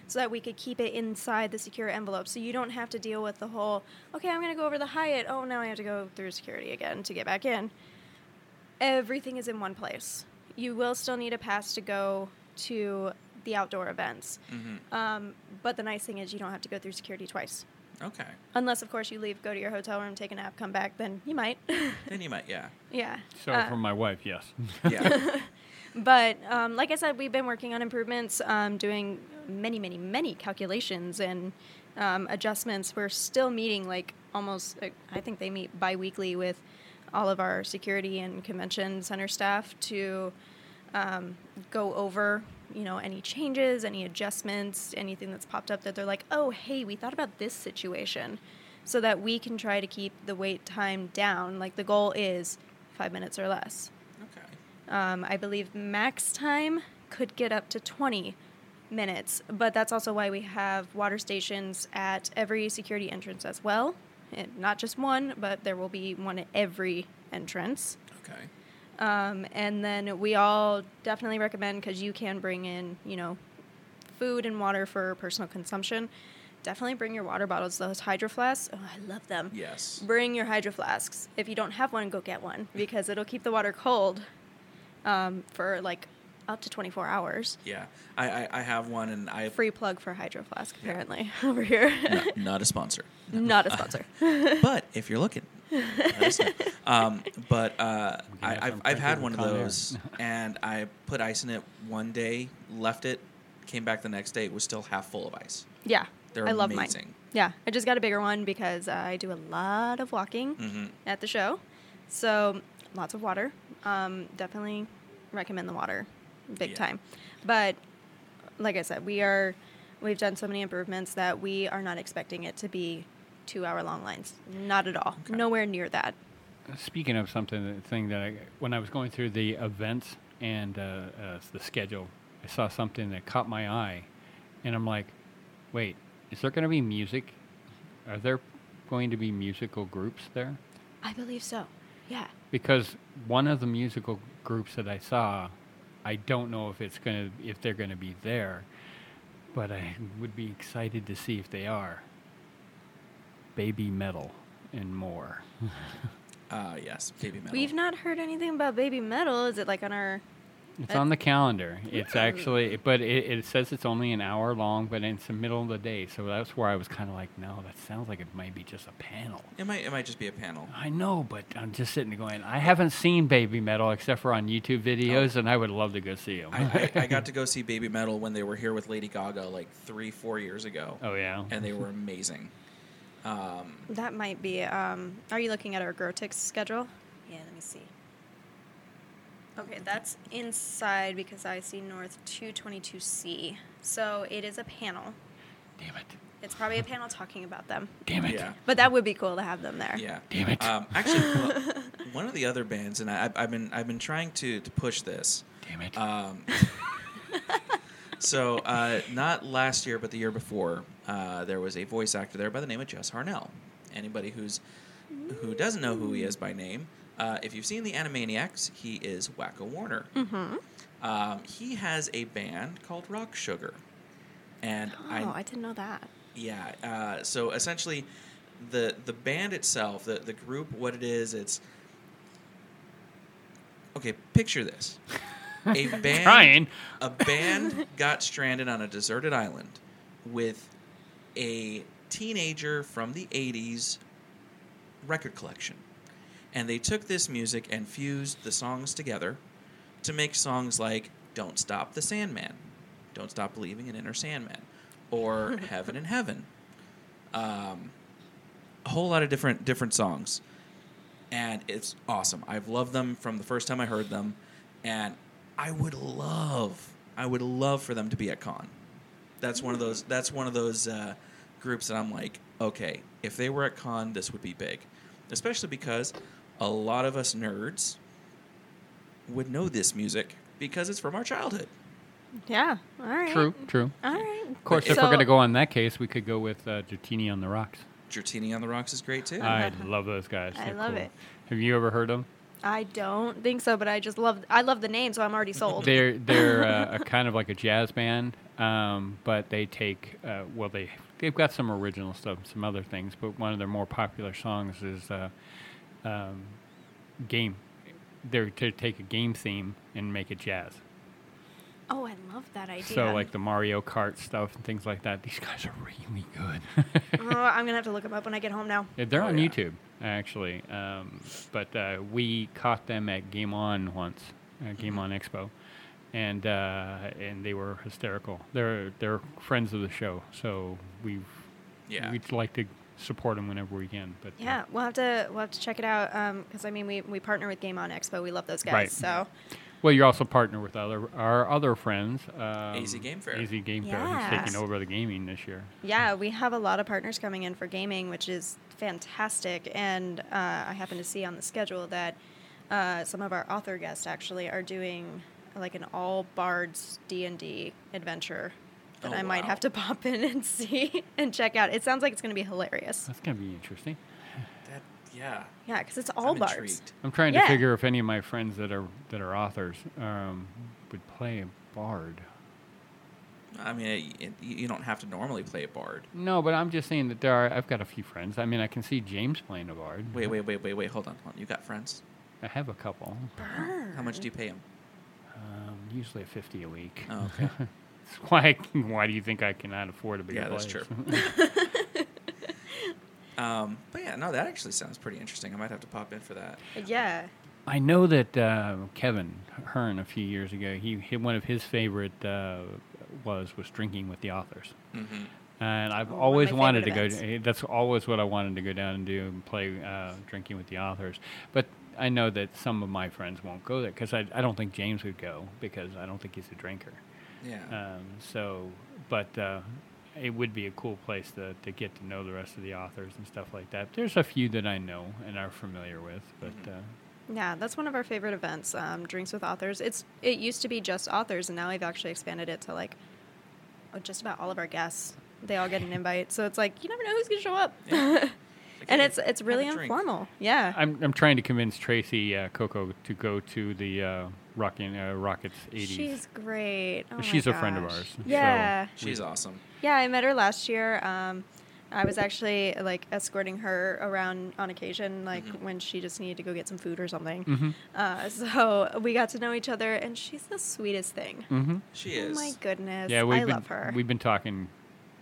so that we could keep it inside the secure envelope. So you don't have to deal with the whole, okay, I'm going to go over the Hyatt. Oh, now I have to go through security again to get back in. Everything is in one place. You will still need a pass to go to the outdoor events. Um, but the nice thing is you don't have to go through security twice. Okay. Unless, of course, you leave, go to your hotel room, take a nap, come back, then you might. Then you might, yeah. yeah. So Uh, from my wife, yes. Yeah. But um, like I said, we've been working on improvements, um, doing many, many, many calculations and um, adjustments. We're still meeting like almost, I think they meet bi weekly with all of our security and convention center staff to um, go over, you know, any changes, any adjustments, anything that's popped up that they're like, oh, hey, we thought about this situation, so that we can try to keep the wait time down. Like the goal is five minutes or less. Um, I believe max time could get up to 20 minutes, but that's also why we have water stations at every security entrance as well. And not just one, but there will be one at every entrance. Okay. Um, and then we all definitely recommend because you can bring in, you know, food and water for personal consumption. Definitely bring your water bottles. Those hydro flasks, oh, I love them. Yes. Bring your hydro flasks. If you don't have one, go get one because it'll keep the water cold um, for like up to 24 hours. Yeah. I, I, I have one and I Free plug for hydro flask apparently over here. not, not a sponsor. Not a sponsor. But if you're looking, Let us know. Um, but uh, I, have I've, I've had one of those, and I put ice in it one day, left it, came back the next day, it was still half full of ice. Yeah, They're I love amazing. mine. Yeah, I just got a bigger one because uh, I do a lot of walking Mhm. at the show, so lots of water. Um, definitely recommend the water, big Yeah. time. But like I said, we are we've done so many improvements that we are not expecting it to be two hour long lines. Not at all. Nowhere near that. Speaking of something, the thing that I, when I was going through the events and uh, uh, the schedule, I saw something that caught my eye, and I'm like, wait, is there going to be music? Are there going to be musical groups there? I believe so. Yeah. Because one of the musical groups that I saw, I don't know if it's going to if they're going to be there, but I would be excited to see if they are. Baby metal and more. Uh, yes, baby metal. We've not heard anything about baby metal. Is it like on our It's on the calendar. It's actually, but it, it says it's only an hour long, but it's the middle of the day. So that's where I was kind of like, no, that sounds like it might be just a panel. it might it might just be a panel. I know, but I'm just sitting there going, I haven't seen Baby Metal except for on YouTube videos, and I would love to go see them. I, I, I got to go see Baby Metal when they were here with Lady Gaga like three, four years ago, oh yeah. and they were amazing. Um, That might be. Um, are you looking at our Grotix schedule? Yeah, let me see. Okay, that's inside because I see North 222C. So it is a panel. Damn it. It's probably a panel talking about them. Damn it. yeah, But that would be cool to have them there. yeah. Damn it. Um, actually, well, one of the other bands, and I, I've been I've been trying to to push this. Damn it. Um, so uh, not last year, but the year before, uh, there was a voice actor there by the name of Jess Harnell. Anybody who's who doesn't know who he is by name, uh, if you've seen the Animaniacs, he is Wakko Warner. Mm-hmm. Um, he has a band called Rock Sugar, and Oh, I didn't know that. yeah. Uh, so essentially, the the band itself, the the group, what it is, it's okay. Picture this: a band, Trying. a band got stranded on a deserted island with a teenager from the '80s record collection, and they took this music and fused the songs together to make songs like "Don't Stop the Sandman," "Don't Stop Believing in Inner Sandman," or "Heaven and Heaven." Um, a whole lot of different different songs, and it's awesome. I've loved them from the first time I heard them, and I would love, I would love for them to be at con. That's one of those. That's one of those uh, groups that I'm like, okay, if they were at con, this would be big, especially because a lot of us nerds would know this music because it's from our childhood. Yeah. All right. True, true. All right. Of course, if we're going to go on that case, we could go with uh, Dratini on the Rocks. Dratini on the Rocks is great too. I love those guys. I They're love cool. it. Have you ever heard them? I don't think so, but I just love. I love the name, so I'm already sold. They're they're uh, a kind of like a jazz band, um, but they take uh, well they they've got some original stuff, some other things, but one of their more popular songs is uh, um, game. They're to take a game theme and make it jazz. oh, I love that idea. So like the Mario Kart stuff and things like that. These guys are really good. oh, I'm gonna have to look them up when I get home now. Yeah, They're Oh, on yeah. YouTube actually, um, but uh, we caught them at Game On once, uh, Game Mm-hmm. On Expo, and uh, and they were hysterical. They're they're friends of the show, so we've Yeah. we'd like to support them whenever we can. But uh, Yeah, we'll have to we'll have to check it out because I mean we we partner with Game On Expo. We love those guys. Right. So well, you're also partner with other our other friends. Um, AZ Game Fair. AZ Game Fair, who's taking over the gaming this year. yeah, we have a lot of partners coming in for gaming, which is fantastic. And uh, I happen to see on the schedule that uh, some of our author guests actually are doing like an all bards D and D adventure that Oh, I might wow. have to pop in and see and check out. It sounds like it's going to be hilarious. That's gonna be interesting. That, yeah. Yeah, because it's all I'm bards. intrigued. I'm trying Yeah. to figure if any of my friends that are that are authors um, would play a bard. I mean, it, it, you don't have to normally play a bard. No, but I'm just saying that there are. I've got a few friends. I mean, I can see James playing a bard. Wait, wait, wait, wait, wait. Hold on, hold on. You got friends? I have a couple. How much do you pay them? Um, usually a fifty a week. Oh, okay. That's why? Why do you think I cannot afford to be a bigger yeah, that's true. Um, but yeah, no, that actually sounds pretty interesting. I might have to pop in for that. Yeah. I know that uh, Kevin Hearne a few years ago, he, he one of his favorite uh, was was drinking with the authors, Mm-hmm. and I've Oh, one of always wanted to favorite go. That's always what I wanted to go down and do and play uh, drinking with the authors. But I know that some of my friends won't go there because I, I don't think James would go because I don't think he's a drinker. Yeah. Um, so, but uh, it would be a cool place to, to get to know the rest of the authors and stuff like that. There's a few that I know and are familiar with, but Mm-hmm. uh, Yeah, that's one of our favorite events. Um, drinks with authors. It's it used to be just authors, and now we've actually expanded it to like oh, just about all of our guests. They all get an invite, so it's like you never know who's gonna show up. Like, and it's it's really informal. Yeah. I'm, I'm trying to convince Tracy uh, Coco to go to the uh, Rockin' uh, Rockets 80s. She's great. Oh my She's a friend of gosh. ours, so Yeah. She's awesome. Yeah, I met her last year. Um, I was actually like escorting her around on occasion, like Mhm. when she just needed to go get some food or something. Mhm. Uh, so we got to know each other, and she's the sweetest thing. hmm She Oh is. Oh my goodness, Yeah, we've I been, love her. We've been talking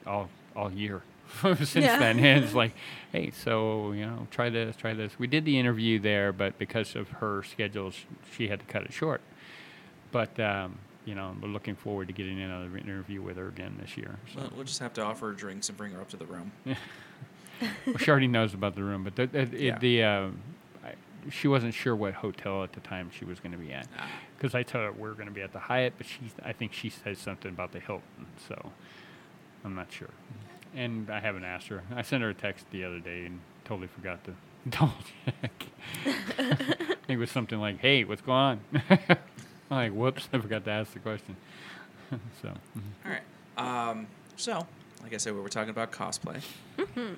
all all year since Yeah. then. And it's like, hey, so you know, try this, try this. We did the interview there, but because of her schedule, she had to cut it short. But um, you know, we're looking forward to getting another interview with her again this year. So. Well, we'll just have to offer her drinks and bring her up to the room. Well, she already knows about the room, but the, the, it- Yeah. the uh, I, she wasn't sure what hotel at the time she was going to be at. Ah. Because I told her we are going to be at the Hyatt, but she, I think she said something about the Hilton, so I'm not sure. And I haven't asked her. I sent her a text the other day and totally forgot to double check. it was something like, "Hey, what's going on?" I'm like, "Whoops, I forgot to ask the question." so. mhm. All right. Um, so, like I said, we were talking about cosplay.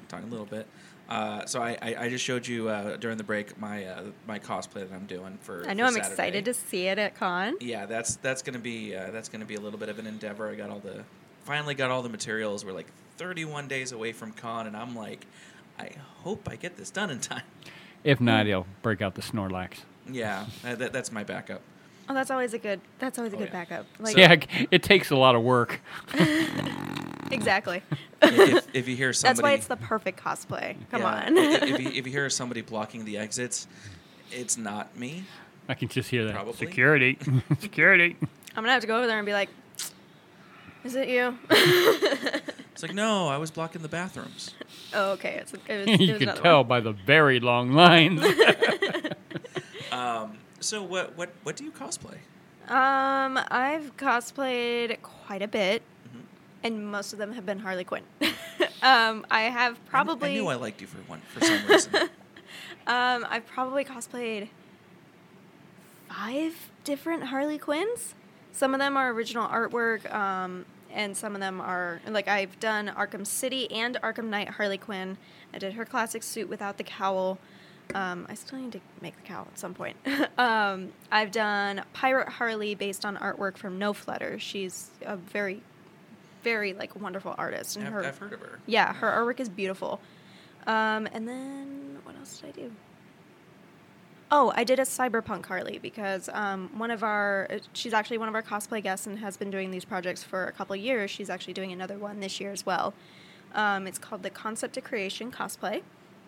Talking a little bit. Uh, so I, I, I just showed you uh, during the break my uh, my cosplay that I'm doing for. I know for I'm Saturday. excited to see it at con. Yeah, that's that's gonna be uh, that's gonna be a little bit of an endeavor. I got all the finally got all the materials. We're like 31 days away from con, and I'm like, I hope I get this done in time. If not, he'll break out the Snorlax. Yeah, uh, that, that's my backup. Oh, that's always a good. That's always a Oh, good yeah. backup. Like yeah, it takes a lot of work. exactly. if, if you hear somebody, That's why it's the perfect cosplay. Come Yeah, on. if, if you, if you hear somebody blocking the exits, it's not me. I can just hear that. Probably. Security. Security. I'm gonna have to go over there and be like, "Is it you?" It's like, no, I was blocking the bathrooms. oh, okay. It's, it was, it you was can tell one. by the very long lines. Um, so what what what do you cosplay? Um, I've cosplayed quite a bit, Mm-hmm. and most of them have been Harley Quinn. um, I have I kn- probably. I, knew I liked you for one for some reason. Um, I've probably cosplayed five different Harley Quinns. Some of them are original artwork, um, and some of them are like I've done Arkham City and Arkham Knight Harley Quinn. I did her classic suit without the cowl. Um, I still need to make the cowl at some point. um, I've done Pirate Harley based on artwork from No Flutter. She's a very, very like wonderful artist, and I've, her I've heard of her. yeah, her artwork is beautiful. Um, and then what else did I do? Oh, I did a cyberpunk Harley because um, one of our she's actually one of our cosplay guests and has been doing these projects for a couple years. She's actually doing another one this year as well. Um, it's called the Concept to Creation Cosplay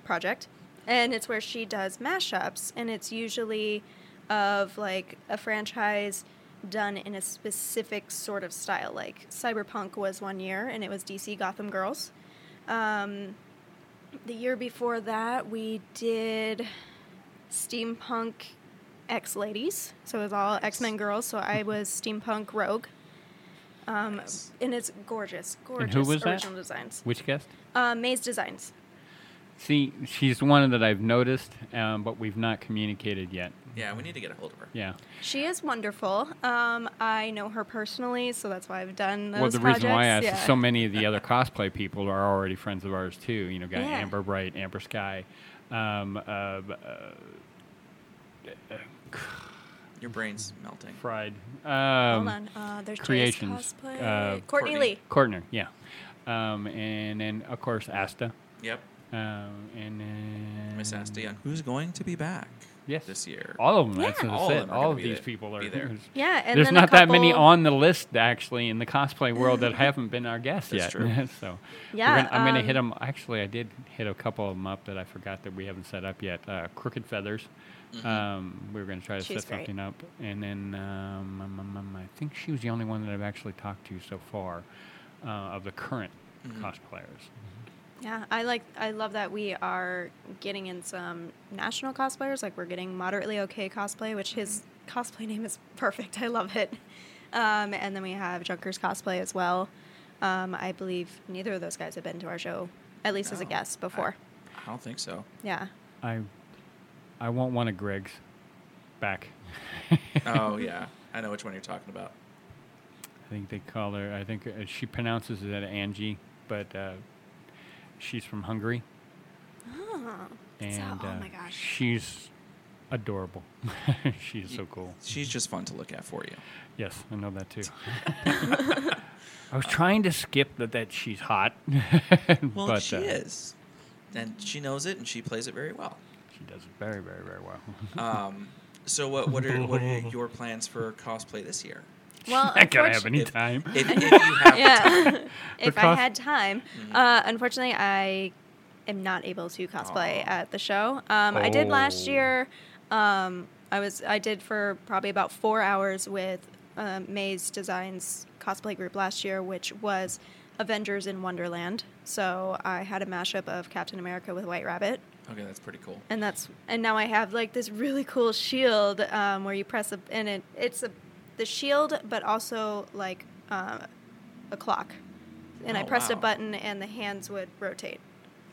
Project, and it's where she does mashups, and it's usually of like a franchise done in a specific sort of style. Like Cyberpunk was one year, and it was DC Gotham Girls. Um, the year before that, we did steampunk X ladies. So it was all X Men girls. So I was steampunk rogue. Um, Nice. And it's gorgeous, gorgeous who was that? original designs. Which guest? Uh, Maze Designs. See, she's one that I've noticed, um, but we've not communicated yet. Yeah, we need to get a hold of her. Yeah. She is wonderful. Um, I know her personally, so that's why I've done those well, the projects. reason why I asked yeah. is so many of the other cosplay people are already friends of ours too. You know, got Yeah. Amber Bright, Amber Sky. Um, uh, b- uh, Your brain's melting. fried. Hold Um, on. Uh, there's Jay's Creations. Cosplay. Uh, Courtney, Courtney. Lee. Courtner, yeah. Um, and then of course Asta. Yep, Um, and then Miss Asta Young, who's going to be back. Yes. this year. All of them. That's Yeah. what I All of said. them All of these there- people are be there. Yeah, and There's then a not that many on the list actually in the cosplay world that haven't been our guests That's yet. true. so Yeah, we're gonna, I'm gonna hit um, them. Actually, I did hit a couple of them up that I forgot that we haven't set up yet. Uh, Crooked Feathers. Mm-hmm. Um, we were gonna try to She's set great. something up, and then um, um, um, um, I think she was the only one that I've actually talked to so far uh, of the current Mm-hmm. cosplayers. Yeah, I like. I love that we are getting in some national cosplayers. Like we're getting moderately okay cosplay, which his cosplay name is perfect. I love it. Um, and then we have Junkers cosplay as well. Um, I believe neither of those guys have been to our show, at least as a No, guest I- before. I don't think so. yeah. I I want one of Greg's back. oh yeah, I know which one you're talking about. I think they call her. I think uh, she pronounces it Angie, but uh, she's from Hungary, Oh, and so, oh uh, my gosh. she's adorable. she's so cool. She's just fun to look at for you. Yes, I know that too. I was trying to skip that that she's hot. Well, but, she uh, is, and she knows it, and she plays it very well. She does it very, very, very well. Um, so what what are what are your plans for cosplay this year? Well, Not gonna have any If- time. If, if you have the time. yeah. if I had time, Mm-hmm. uh, unfortunately, I am not able to cosplay Aw. at the show. Um, I did last Oh. year. Um, I was I did for probably about four hours with um, Maze Designs cosplay group last year, which was Avengers in Wonderland. So I had a mashup of Captain America with White Rabbit. Okay, that's pretty cool. and that's and now I have like this really cool shield um, where you press a and it it's a the shield but also like uh, a clock, and I Oh, pressed a button and the hands would rotate.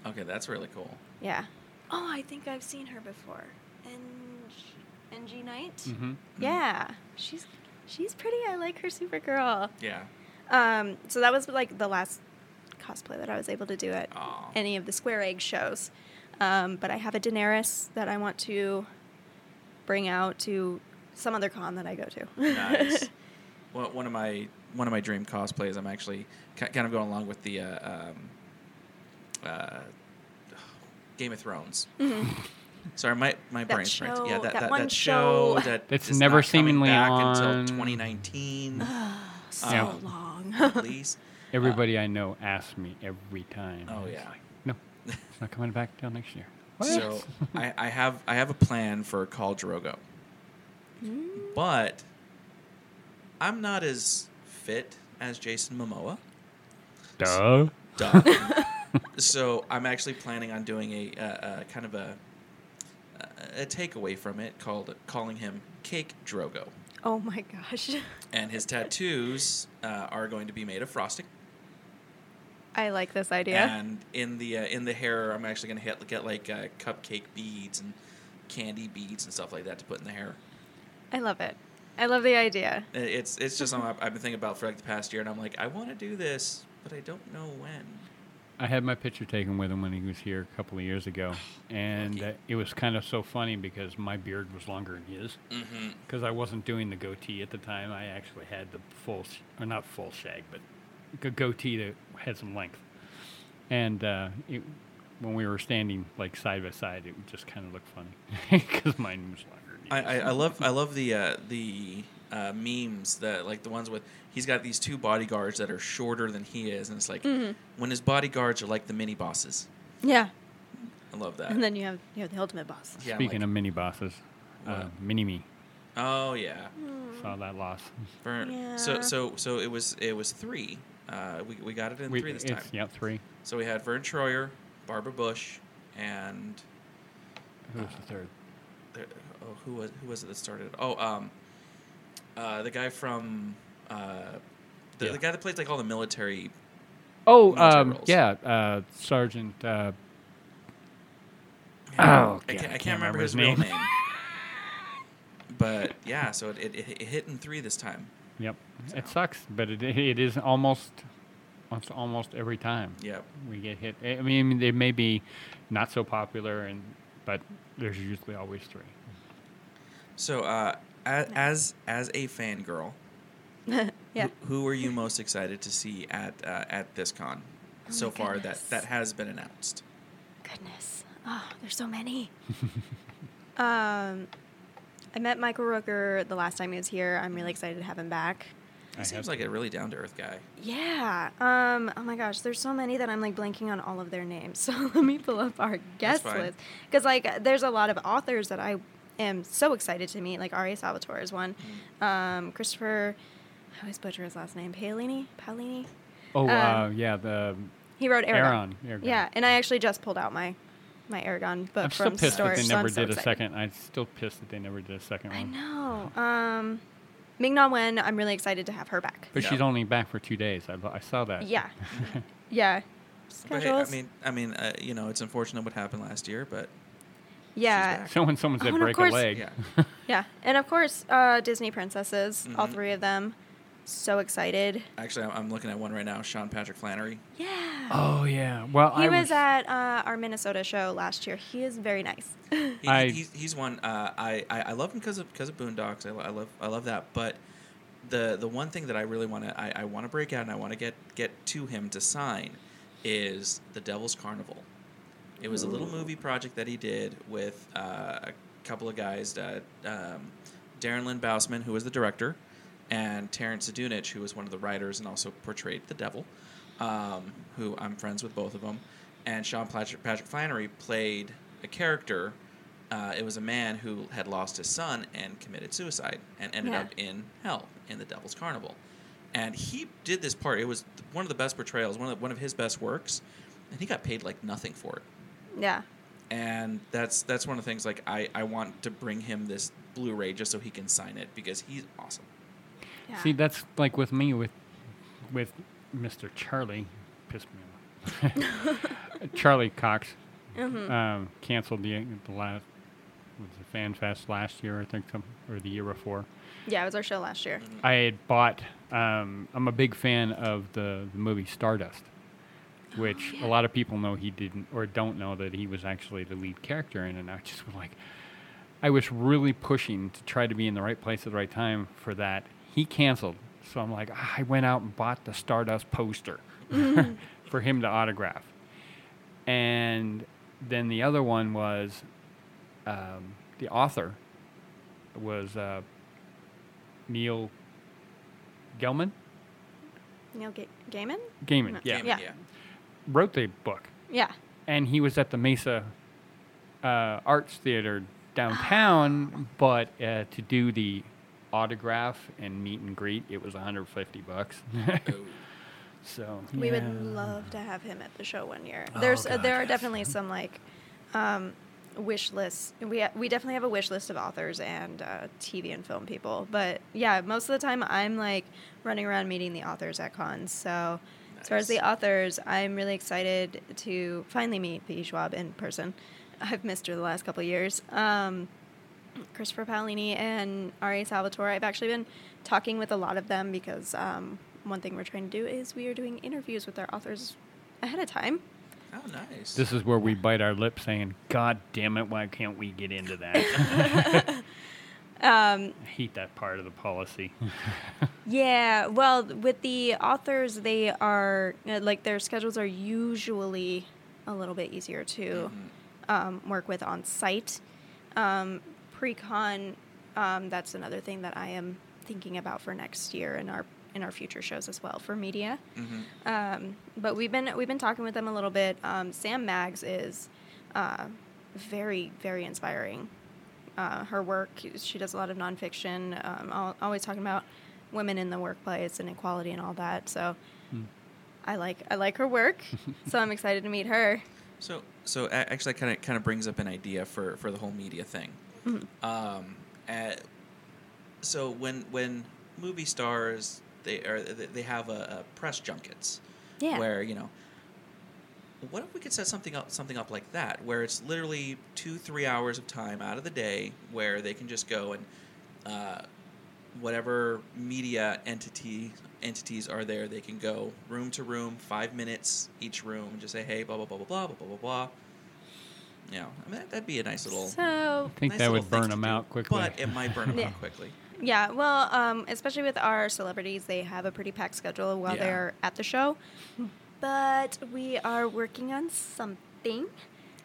Okay, that's really cool. Yeah. Oh, I think I've seen her before. Enji, Enji Night. hmm Yeah, she's she's pretty. I like her Supergirl. Yeah. Um, so that was like the last cosplay that I was able to do at Aw. any of the Square Egg shows. Um, but I have a Daenerys that I want to bring out to some other con that I go to. Nice. well, one of my one of my dream cosplays. I'm actually kind of going along with the uh, um, uh, Game of Thrones. Sorry, my my Mm-hmm. That brain's franked. Yeah, that, that that, one that show show. that It's is never not seemingly back on- until 2019 so Yeah. long. at least. Everybody I know asks me every time. Oh, yeah. like, no, it's not coming back till next year. So I, I have I have a plan for Khal Drogo, Mm. but I'm not as fit as Jason Momoa. Duh. Duh. so I'm actually planning on doing a, uh uh kind of a a takeaway from it called calling him Cake Drogo, oh my gosh. and his tattoos uh, are going to be made of frosting. I like this idea. And in the uh, in the hair, I'm actually going to get like uh, cupcake beads and candy beads and stuff like that to put in the hair. I love it. I love the idea. It's it's just something I've I've been thinking about for like the past year, and I'm like, I want to do this, but I don't know when. I had my picture taken with him when he was here a couple of years ago, and uh, it was kind of so funny because my beard was longer than his. Mm-hmm. Because I wasn't doing the goatee at the time, I actually had the full, sh- or not full shag, but a goatee that had some length. And uh, it, when we were standing like side by side, it just kind of looked funny because mine was longer. Than I. I, I love I love the uh, the uh, memes that like the ones with he's got these two bodyguards that are shorter than he is, and it's like when his bodyguards are like the mini bosses. Yeah. I love that. And then you have you have the ultimate boss. yeah, Speaking like- of mini bosses, uh, mini me oh yeah, saw that loss. For- Yeah. so so so it was it was three. Uh, we, we got it in We, three this time. Yep, three. So we had Verne Troyer, Barbara Bush, and Who was the third? Oh, who was who was it that started? Oh, um, uh, the guy from uh, the, Yeah. the guy that plays like all the military. Oh, military um, yeah, uh, Sergeant. Uh, Oh, I can't, I I can't remember his, real name. but yeah, so it, it, it hit in three this time. yep, it sucks, but it it is almost, it's almost every time Yep. we get hit. I mean, they may be not so popular, and but there's usually always three. So uh, as, as as a fangirl, yeah. who, who are you most excited to see at uh, at this con Oh so far goodness. that that has been announced? Goodness. Oh, there's so many. Um, I met Michael Rooker the last time he was here. I'm really excited to have him back. He I seems have like a really down to earth guy. Yeah. Um. Oh my gosh, there's so many that I'm like blanking on all of their names. So let me pull up our guest list because like there's a lot of authors that I am so excited to meet. Like R.A. Salvatore is one. Mm. Um. Christopher. I always butcher his last name. Paolini. Paolini. Oh, Um, uh, yeah, the He wrote Eragon. Eragon. Eragon. Yeah, and I actually just pulled out my my Eragon book I'm still from pissed storage. that they I'm never so did a second. I'm still pissed that they never did a second one. I one. know. Um, Ming Na Wen, I'm really excited to have her back. But Yeah. she's only back for two days. I, I saw that. Yeah. yeah. But hey, Schedules. I mean, I mean, uh, you know, it's unfortunate what happened last year, but yeah. back. So when someone Oh, said and break course- a leg, yeah. Yeah. And of course, uh, Disney princesses, all Mhm. three of them. So excited. Actually, I'm- I'm looking at one right now. Sean Patrick Flanery. Yeah. Oh yeah. Well, he I was, at uh, our Minnesota show last year. He is very nice. He, I- he's, he's one. Uh, I, I I love him because of because of Boondocks. I, I love I love that. But the the one thing that I really want to I, I want to break out and I want to get get to him to sign is the Devil's Carnival. It was a little movie project that he did with uh, a couple of guys, uh, um, Darren Lynn Bousman, who was the director, and Terrance Zdunich, who was one of the writers and also portrayed the devil, um, who I'm friends with both of them. And Sean Patrick, Patrick Flanery played a character. Uh, it was a man who had lost his son and committed suicide and ended Yeah. up in hell in the Devil's Carnival. And he did this part. It was one of the best portrayals, one of the, one of his best works, and he got paid like nothing for it yeah. and that's that's one of the things like I, I want to bring him this blu-ray just so he can sign it because he's awesome Yeah. See, that's like with me with with Mr. Charlie. Pissed me off. Charlie Cox Mm-hmm. um, canceled the the last was it Fan Fest last year, I think, some, or the year before. yeah, it was our show last year. I had bought. Um, I'm a big fan of the, the movie Stardust, which a lot of people know he didn't or don't know that he was actually the lead character in, it. and I just was like, I was really pushing to try to be in the right place at the right time for that. He canceled, so I'm like, I went out and bought the Stardust poster for him to autograph, and then the other one was um, the author was uh, Neil Gelman. Neil Ga- Gaiman? Gaiman, No. yeah. Damon, Yeah. Wrote the book, Yeah. and he was at the Mesa uh, Arts Theater downtown, but uh, to do the autograph and meet and greet, it was 150 bucks. So We would love to have him at the show one year. Oh, There's uh, there are definitely some like um, wish lists. We ha- we definitely have a wish list of authors and uh, TV and film people. But yeah, most of the time I'm like running around meeting the authors at cons. So as far as the authors, I'm really excited to finally meet P. Schwab in person. I've missed her the last couple of years. Um, Christopher Paolini and R.A. Salvatore. I've actually been talking with a lot of them because um, one thing we're trying to do is we are doing interviews with our authors ahead of time. oh nice This is where we bite our lip saying, God damn it, why can't we get into that? Um, I hate that part of the policy. yeah, well, with the authors, they are like their schedules are usually a little bit easier to um, work with on site. Um, pre-con, um, that's another thing that I am thinking about for next year in our in our future shows as well for media. mm-hmm. Um, but we've been we've been talking with them a little bit. Um, Sam Maggs is uh, very very inspiring. Uh, her work, she does a lot of nonfiction, um, always talking about women in the workplace and equality and all that. So I like I like her work. so I'm excited to meet her. so so a- actually kind of kind of brings up an idea for for the whole media thing um uh, so when when movie stars they are they they have a, a press junkets Yeah. where you know what if we could set something up something up like that where it's literally two three hours of time out of the day where they can just go and uh, whatever media entity entities are there they can go room to room five minutes each room and just say hey blah blah blah blah blah blah blah blah blah you know I mean that, that'd be a nice little So I think nice that would burn them do, out quickly. but it might burn them Yeah. out quickly Yeah, well, um, especially with our celebrities, they have a pretty packed schedule while Yeah. they're at the show. But we are working on something.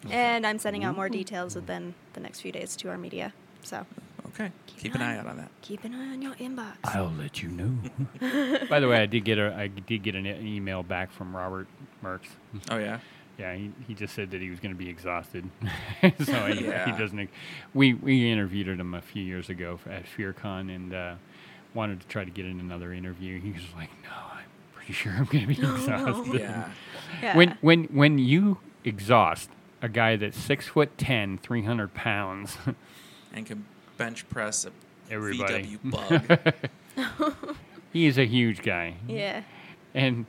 and I'm sending out more details within the next few days to our media. So Okay. Keep an eye out on that. keep an eye on your inbox. I'll let you know. By the way, I did get a I did get an email back from Robert Merckx. Oh yeah. Yeah, he, he just said that he was going to be exhausted. so he, Yeah. he doesn't. We we interviewed him a few years ago f- at FearCon and uh, wanted to try to get in another interview. He was like, "No, I'm pretty sure I'm going to be exhausted." Yeah. yeah. When when when you exhaust a guy that's six foot ten, 300 pounds, And can bench press a Everybody. VW bug. he is a huge guy. yeah. And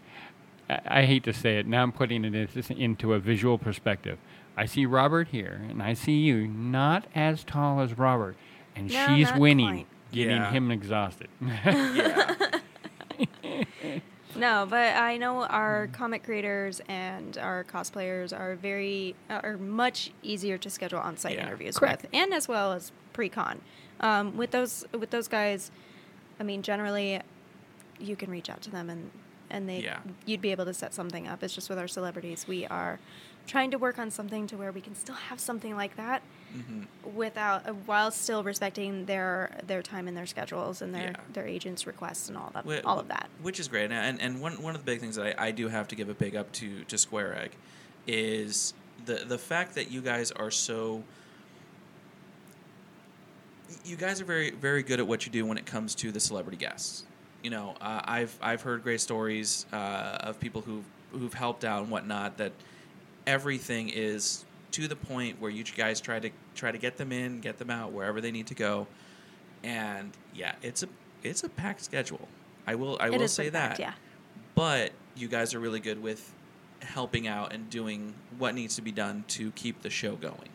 I, I hate to say it, now I'm putting it in- into a visual perspective. I see Robert here, and I see you not as tall as Robert, and No, she's winning, quite. getting Yeah. him exhausted. yeah. No, but I know our comic creators and our cosplayers are very are much easier to schedule on-site Yeah. interviews Correct. with, and as well as pre-con. Um, with those with those guys, I mean, generally, you can reach out to them and and they Yeah. you'd be able to set something up. It's just with our celebrities, we are trying to work on something to where we can still have something like that Mm-hmm. without uh, while still respecting their their time and their schedules and their Yeah. their agents' requests and all that Whi- all of that. Which is great. And, and one, one of the big things that I, I do have to give a big up to, to Square Egg is the, the fact that you guys are so. You guys are very, very good at what you do when it comes to the celebrity guests. You know, uh, I've, I've heard great stories uh, of people who've, who've helped out and whatnot that everything is to the point where you guys try to try to get them in, get them out wherever they need to go, and yeah, it's a it's a packed schedule. I will I It will say pretty packed, that. yeah. But you guys are really good with helping out and doing what needs to be done to keep the show going.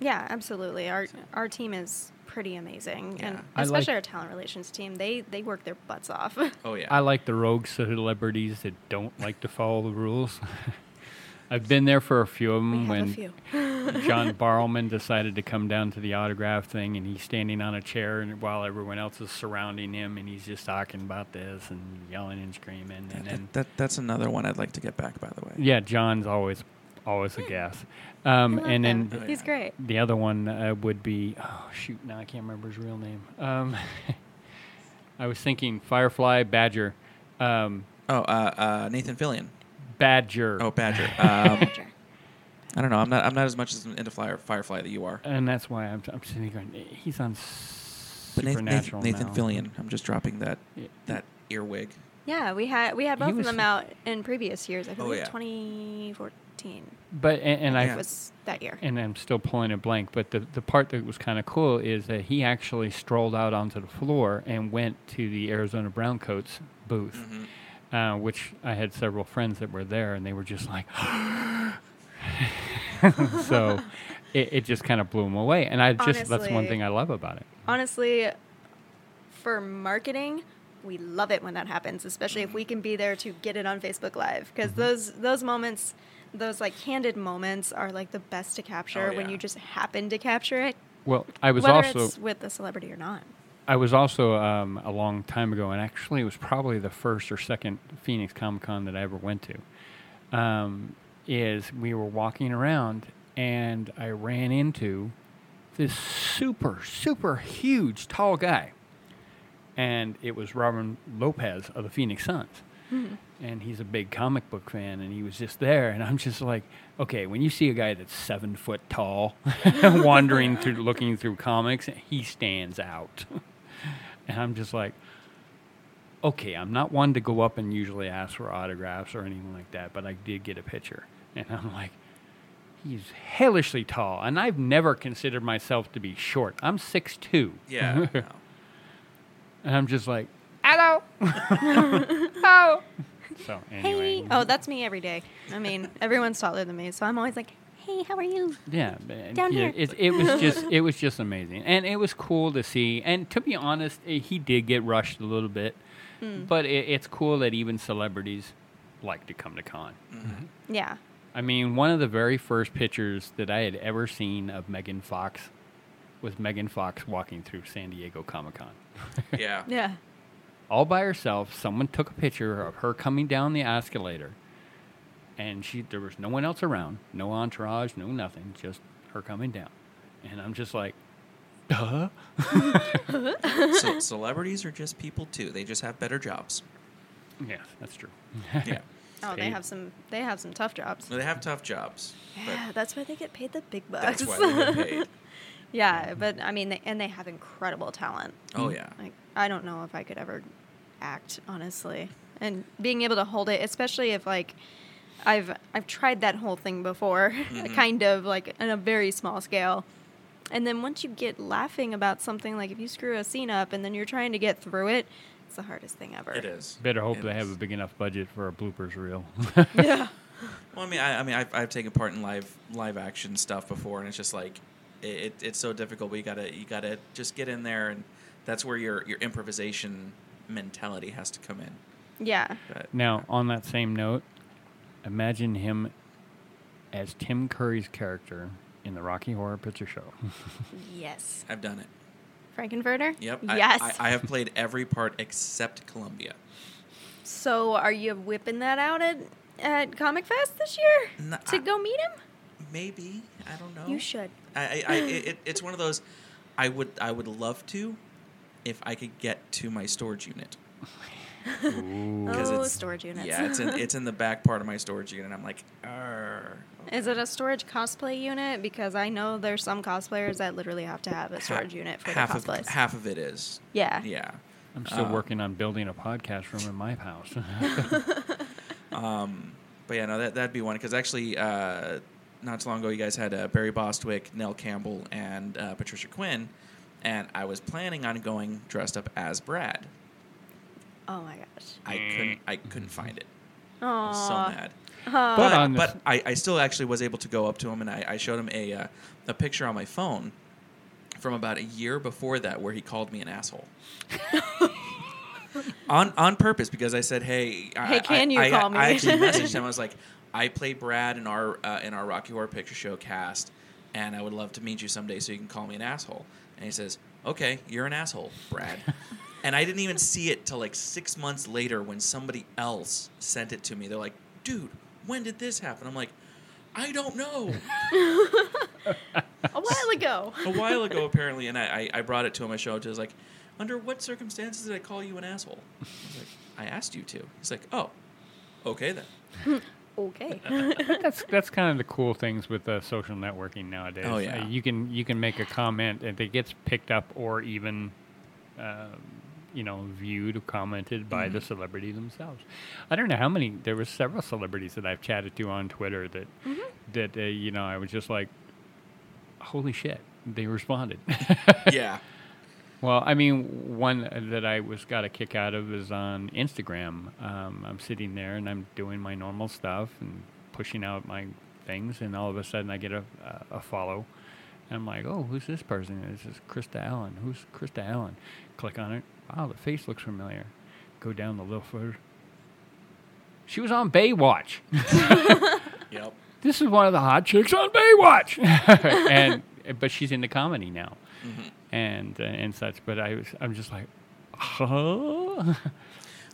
Yeah, absolutely. Our our team is pretty amazing, Yeah. and I like- especially our talent relations team. They they work their butts off. Oh yeah. I like the rogue celebrities that don't like to follow the rules. I've been there for a few of we them have when a few. John Barrowman decided to come down to the autograph thing, and he's standing on a chair, and while everyone else is surrounding him, and he's just talking about this and yelling and screaming, and then that, that's another one I'd like to get back by the way. yeah, John's always always a gas. Um, and then Oh, He's great. the other one uh, would be oh shoot, now I can't remember his real name. Um, I was thinking Firefly Badger, um, Oh, uh, uh, Nathan Fillion. Badger. Oh, Badger. Um, Badger. I don't know. I'm not. I'm not as much as into Fire, Firefly that you are. and that's why I'm, I'm sitting here going, he's on But Nathan, Supernatural Nathan, Nathan. Fillion. I'm just dropping that Yeah. that earwig. Yeah, we had we had both of them out in previous years. I Oh, believe yeah. 2014 But and, and I Yeah. was that year. and I'm still pulling a blank. But the the part that was kind of cool is that he actually strolled out onto the floor and went to the Arizona Browncoats booth, Mm-hmm. Uh, which I had several friends that were there, and they were just like, so it, it just kind of blew them away. And I just that's one thing I love about it. Honestly, for marketing, we love it when that happens, especially if we can be there to get it on Facebook Live because Mm-hmm. those those moments, those like candid moments, are like the best to capture Oh, when you just happen to capture it, Well, I was whether also it's with a celebrity or not. I was also um, a long time ago, and actually, it was probably the first or second Phoenix Comic Con that I ever went to. Um, is we were walking around, and I ran into this super, super huge, tall guy, and it was Robin Lopez of the Phoenix Suns. And he's a big comic book fan, and he was just there. And I'm just like, okay, when you see a guy that's seven foot tall, wandering through, looking through comics, he stands out. and I'm just like, okay, I'm not one to go up and usually ask for autographs or anything like that, but I did get a picture. And I'm like, he's hellishly tall. And I've never considered myself to be short. I'm 6'2. Yeah. no. And I'm just like, hello. oh. So anyway. Hey, oh, that's me every day. I mean, everyone's taller than me, so I'm always like, hey, how are you? Yeah, Down yeah, here. It, it was just it was just amazing, and it was cool to see. And to be honest, eh, he did get rushed a little bit, Hmm. but it, it's cool that even celebrities like to come to con. Yeah. I mean, one of the very first pictures that I had ever seen of Megan Fox was Megan Fox walking through San Diego Comic Con. Yeah. Yeah. all by herself. Someone took a picture of her coming down the escalator, and she there was no one else around, no entourage, no nothing, just her coming down, and I'm just like, duh. so celebrities are just people too. They just have better jobs. Yeah, that's true. Yeah. Oh, they have some. They have some tough jobs. They have tough jobs. Yeah, that's why they get paid the big bucks. that's why they get paid. yeah, but I mean, they, and they have incredible talent. Oh yeah. Like, I don't know if I could ever act honestly, and being able to hold it, especially if like. I've I've tried that whole thing before, Mhm. kind of like on a very small scale. And then once you get laughing about something, like if you screw a scene up and then you're trying to get through it, it's the hardest thing ever. It is. Better hope It they have a big enough budget for a bloopers reel. yeah. Well, I mean, I, I mean, I've, I've taken part in live live action stuff before, and it's just like it, it, it's so difficult. But you gotta you gotta just get in there, and that's where your your improvisation mentality has to come in. Yeah. But Now, on that same note, imagine him as Tim Curry's character in the Rocky Horror Picture Show. Yes. I've done it. Frank-N-Furter? Yep. Yes. I, I have played every part except Columbia. So are you whipping that out at at Comic Fest this year No, to I- go meet him? Maybe I don't know. You should. I, I, I it, it- it's one of those. I would I would love to, if I could get to my storage unit. 'Cause Oh, it's- storage units. Yeah, it's in it's in the back part of my storage unit. I'm like, Arr, Is it a storage cosplay unit? Because I know there's some cosplayers that literally have to have a Ha- storage unit for their half of cosplays. half of it is. yeah. Yeah. I'm still Uh, working on building a podcast room in my house. Um, but yeah, no, that that'd be one because actually, uh, not too long ago, you guys had uh, Barry Bostwick, Nell Campbell, and uh, Patricia Quinn, and I was planning on going dressed up as Brad. Oh my gosh. I couldn't I couldn't find it. I Oh. was so mad. But But, but I, I still actually was able to go up to him and I, I showed him a uh, a picture on my phone from about a year before that where he called me an asshole. on on purpose because I said, "Hey, Hey, I- can you I, call me? I actually messaged him. I was like, "I play Brad in our uh, in our Rocky Horror Picture Show cast, and I would love to meet you someday so you can call me an asshole." And he says, "Okay, you're an asshole, Brad." and I didn't even see it till like six months later when somebody else sent it to me. They're like, "Dude, when did this happen?" I'm like, "I don't know." A while ago. a while ago apparently, and I, I, I brought it to him. I showed it to. him. I was like, "Under what circumstances did I call you an asshole?" I was like, "I asked you to." He's like, "Oh, okay then." okay. that's that's kind of the cool things with uh, social networking nowadays. Oh, Uh, yeah. you can you can make a comment and it gets picked up or even, um, you know, viewed or commented by the Mhm. celebrity themselves. I don't know how many. There was several celebrities that I've chatted to on Twitter that that uh, you know I was just like, holy shit, they responded. yeah. Well, I mean, one that I was got a kick out of is on Instagram. Um, I'm sitting there and I'm doing my normal stuff and pushing out my things, and all of a sudden I get a, a, a follow. And I'm like, oh, who's this person? This is Krista Allen. Who's Krista Allen? Click on it. Wow, the face looks familiar. Go down a little further. She was on Baywatch. Yep. this is one of the hot chicks on Baywatch. and but she's into comedy now Mhm. and uh, and such. But I was I'm just like, huh?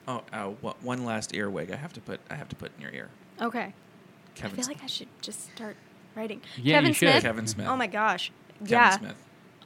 Oh, uh, wha- one last earwig. I have to put. I have to put in your ear. Okay. Kevin. I feel Smith. like I should just start writing. Yeah, Kevin you should. Smith. Kevin Smith. Oh my gosh. Kevin yeah. Smith.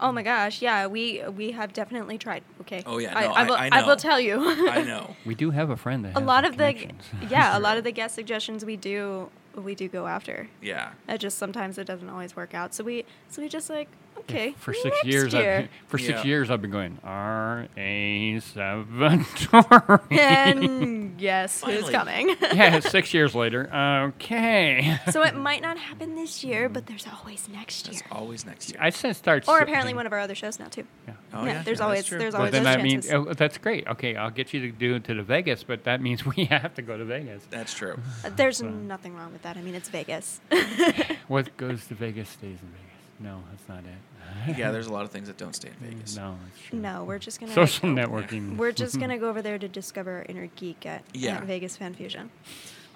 Oh my gosh. Yeah. We we have definitely tried. Okay. Oh, yeah, I, no, I, I- will, I will tell you. I know. We do have a friend that a has lot of the connections. yeah a lot of the guest suggestions we do we do go after. Yeah. It just sometimes it doesn't always work out. So we so we just like okay for six next years, year. I've, for six Yeah. years, I've been going R A seven Tori. and guess who's Finally. coming. yeah, six years later. Okay. so it might not happen this year, but there's always next year. That's always next year. I said start. Or apparently one of our other shows now too. Yeah. oh, yeah, there's that's always true. there's Well, always then those that means chances. oh, that's great. Okay, I'll get you to do it to the Vegas, but that means we have to go to Vegas. That's true. Uh, There's nothing wrong with that. I mean, it's Vegas. What goes to Vegas stays in Vegas. No, that's not it. Yeah, there's a lot of things that don't stay in Vegas. No, no, we're just gonna Social networking. We're just gonna go over there to discover our inner geek at, Yeah. at Vegas Fan Fusion.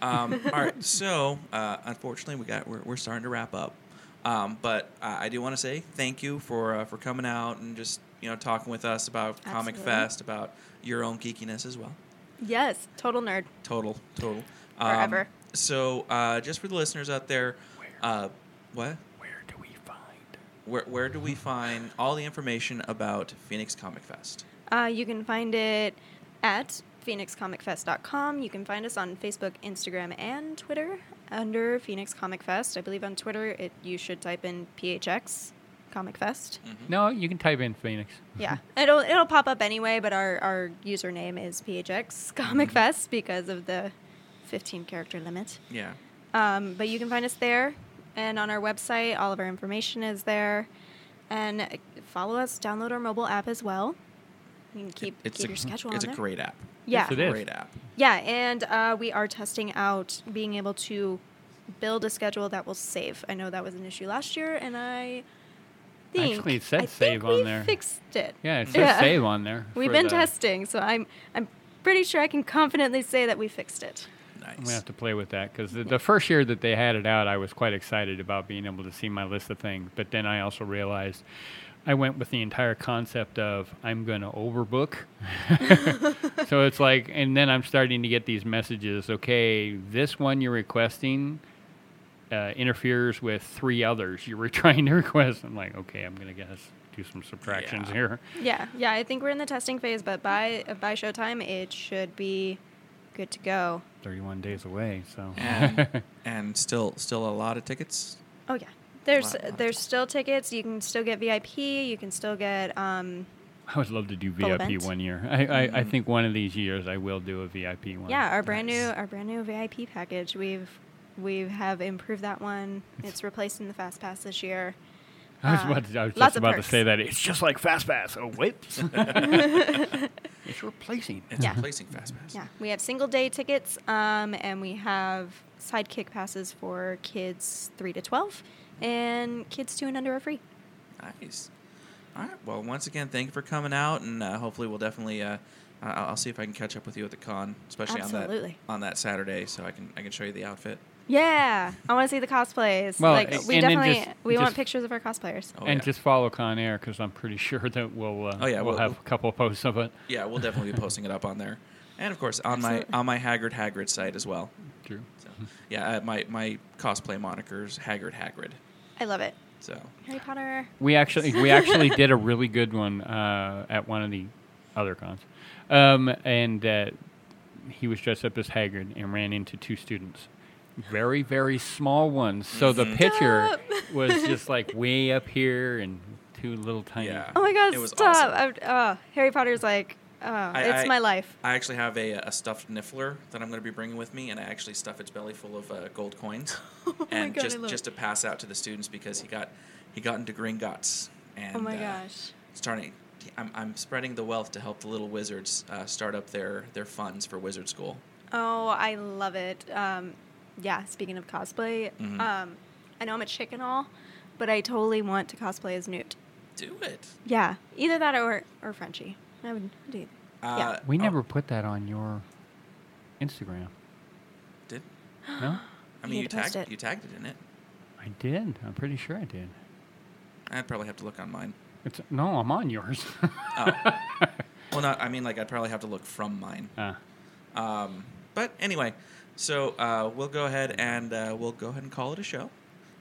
Um, all right, so uh, unfortunately, we got we're, we're starting to wrap up. Um, but uh, I do want to say thank you for uh, for coming out and just you know talking with us about Comic Absolutely. Fest, about your own geekiness as well. Yes, total nerd. Total, total. Um, Forever. so uh, just for the listeners out there, uh, what? Where do we find? Where, where do we find all the information about Phoenix Comic Fest? Uh, you can find it at phoenixcomicfest.com. You can find us on Facebook, Instagram, and Twitter under Phoenix Comic Fest. I believe on Twitter, it you should type in PHX Comic Fest. No, you can type in Phoenix. Yeah, it'll it'll pop up anyway, but our, our username is PHX Comic Fest because of the 15 character limit. Yeah. Um, but you can find us there, and on our website, all of our information is there. And uh, follow us, download our mobile app as well. You can keep It's keep a, your schedule It's on a there. great app. yeah, Yes, it is. Great app. yeah, and uh, we are testing out being able to build a schedule that will save. I know that was an issue last year, and I think Actually, it said I save think on we there. Fixed it. Yeah, it says Yeah. save on there. We've been the- testing, so I'm I'm pretty sure I can confidently say that we fixed it. Nice. I'm gonna have to play with that because the, the first year that they had it out, I was quite excited about being able to see my list of things. But then I also realized I went with the entire concept of I'm gonna overbook. so it's like, and then I'm starting to get these messages. Okay, this one you're requesting uh, interferes with three others you were trying to request. I'm like, okay, I'm gonna guess do some subtractions Yeah. here. Yeah, yeah. I think we're in the testing phase, but by uh, by showtime, it should be good to go. 31 days away, so. and, and still still a lot of tickets. Oh yeah. There's Lot- lot there's still tickets. You can still get VIP. You can still get um I would love to do VIP event. one year. I, I, I think one of these years I will do a VIP one. yeah our brand new our brand new VIP package. We've we have improved that one. It's replacing the fast pass this year. I was, Uh, about to, I was just of about to say that it's just like FastPass. Oh, whoops. it's replacing. It's Yeah. replacing FastPass. Yeah, we have single day tickets, um, and we have sidekick passes for kids three to twelve, and kids two and under are free. Nice. All right. Well, once again, thank you for coming out, and uh, hopefully we'll definitely. Uh, I- I'll see if I can catch up with you at the con, especially on that on that Saturday, so I can I can show you the outfit. Yeah, I want to see the cosplays. Well, like we definitely just- we want pictures of our cosplayers. Oh, and yeah. just follow Con Air because I'm pretty sure that we'll uh, Oh, yeah, we'll we'll- have we'll- a couple of posts of it. yeah, we'll definitely be posting it up on there, and of course on Absolutely. my on my Haggard Haggard site as well. True. So, yeah, uh, my my cosplay moniker's Haggard Haggard. I love it. So Harry Potter. We actually we actually did a really good one uh, at one of the other cons, um, and uh, he was dressed up as Hagrid and ran into two students, very very small ones. So the picture Stop. was just like way up here and two little tiny. Yeah. Oh my God! It was stop! awesome. I've- uh, Harry Potter's like, oh, it's I- my life. I actually have a, a stuffed Niffler that I'm going to be bringing with me, and I actually stuff its belly full of uh, gold coins, Oh and God, I just love just to pass out to the students because he got he got into Gringotts, and Oh my uh, gosh. starting. I'm, I'm spreading the wealth to help the little wizards uh, start up their, their funds for wizard school. Oh, I love it. Um, yeah. Speaking of cosplay, Mhm. um, I know I'm a chick and all, but I totally want to cosplay as Newt. Do it. Yeah, either that or or Frenchie. I would do. Uh, Yeah. We oh, never put that on your Instagram. did. No, I mean, you need to post tagged it. you tagged it in it. I did. I'm pretty sure I did. I'd probably have to look on mine. It's no, I'm on yours. Oh. well, not. I mean, like I'd probably have to look from mine. Ah. Um, but anyway, so uh, we'll go ahead and uh, we'll go ahead and call it a show.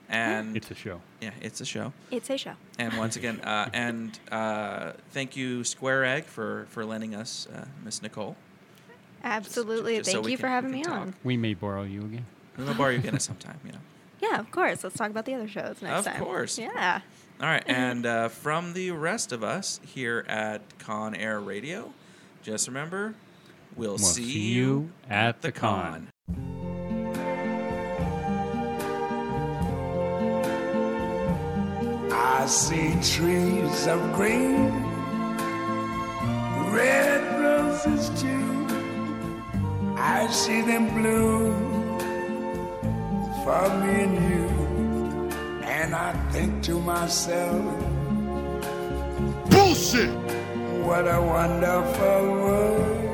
And it's a show. yeah, it's a show. It's a show. And once again, uh, and uh, thank you Square Egg for for lending us uh, Miss Nicole. Absolutely. just so Thank we you can- for having me can on. We may borrow you again. We'll borrow you again sometime, you know. Yeah, of course. Let's talk about the other shows next Of time. Of course. Yeah. All right, and uh, from the rest of us here at Con Air Radio, just remember, we'll, We'll see, see you you at the con. I see trees of green, red roses too. I see them bloom for me and you. And I think to myself, Bullshit! what a wonderful world.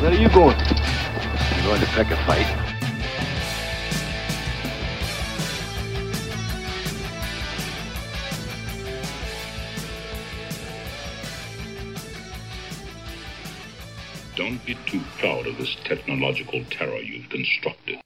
Where are you going? I'm going to pick a fight. Don't be too proud of this technological terror you've constructed.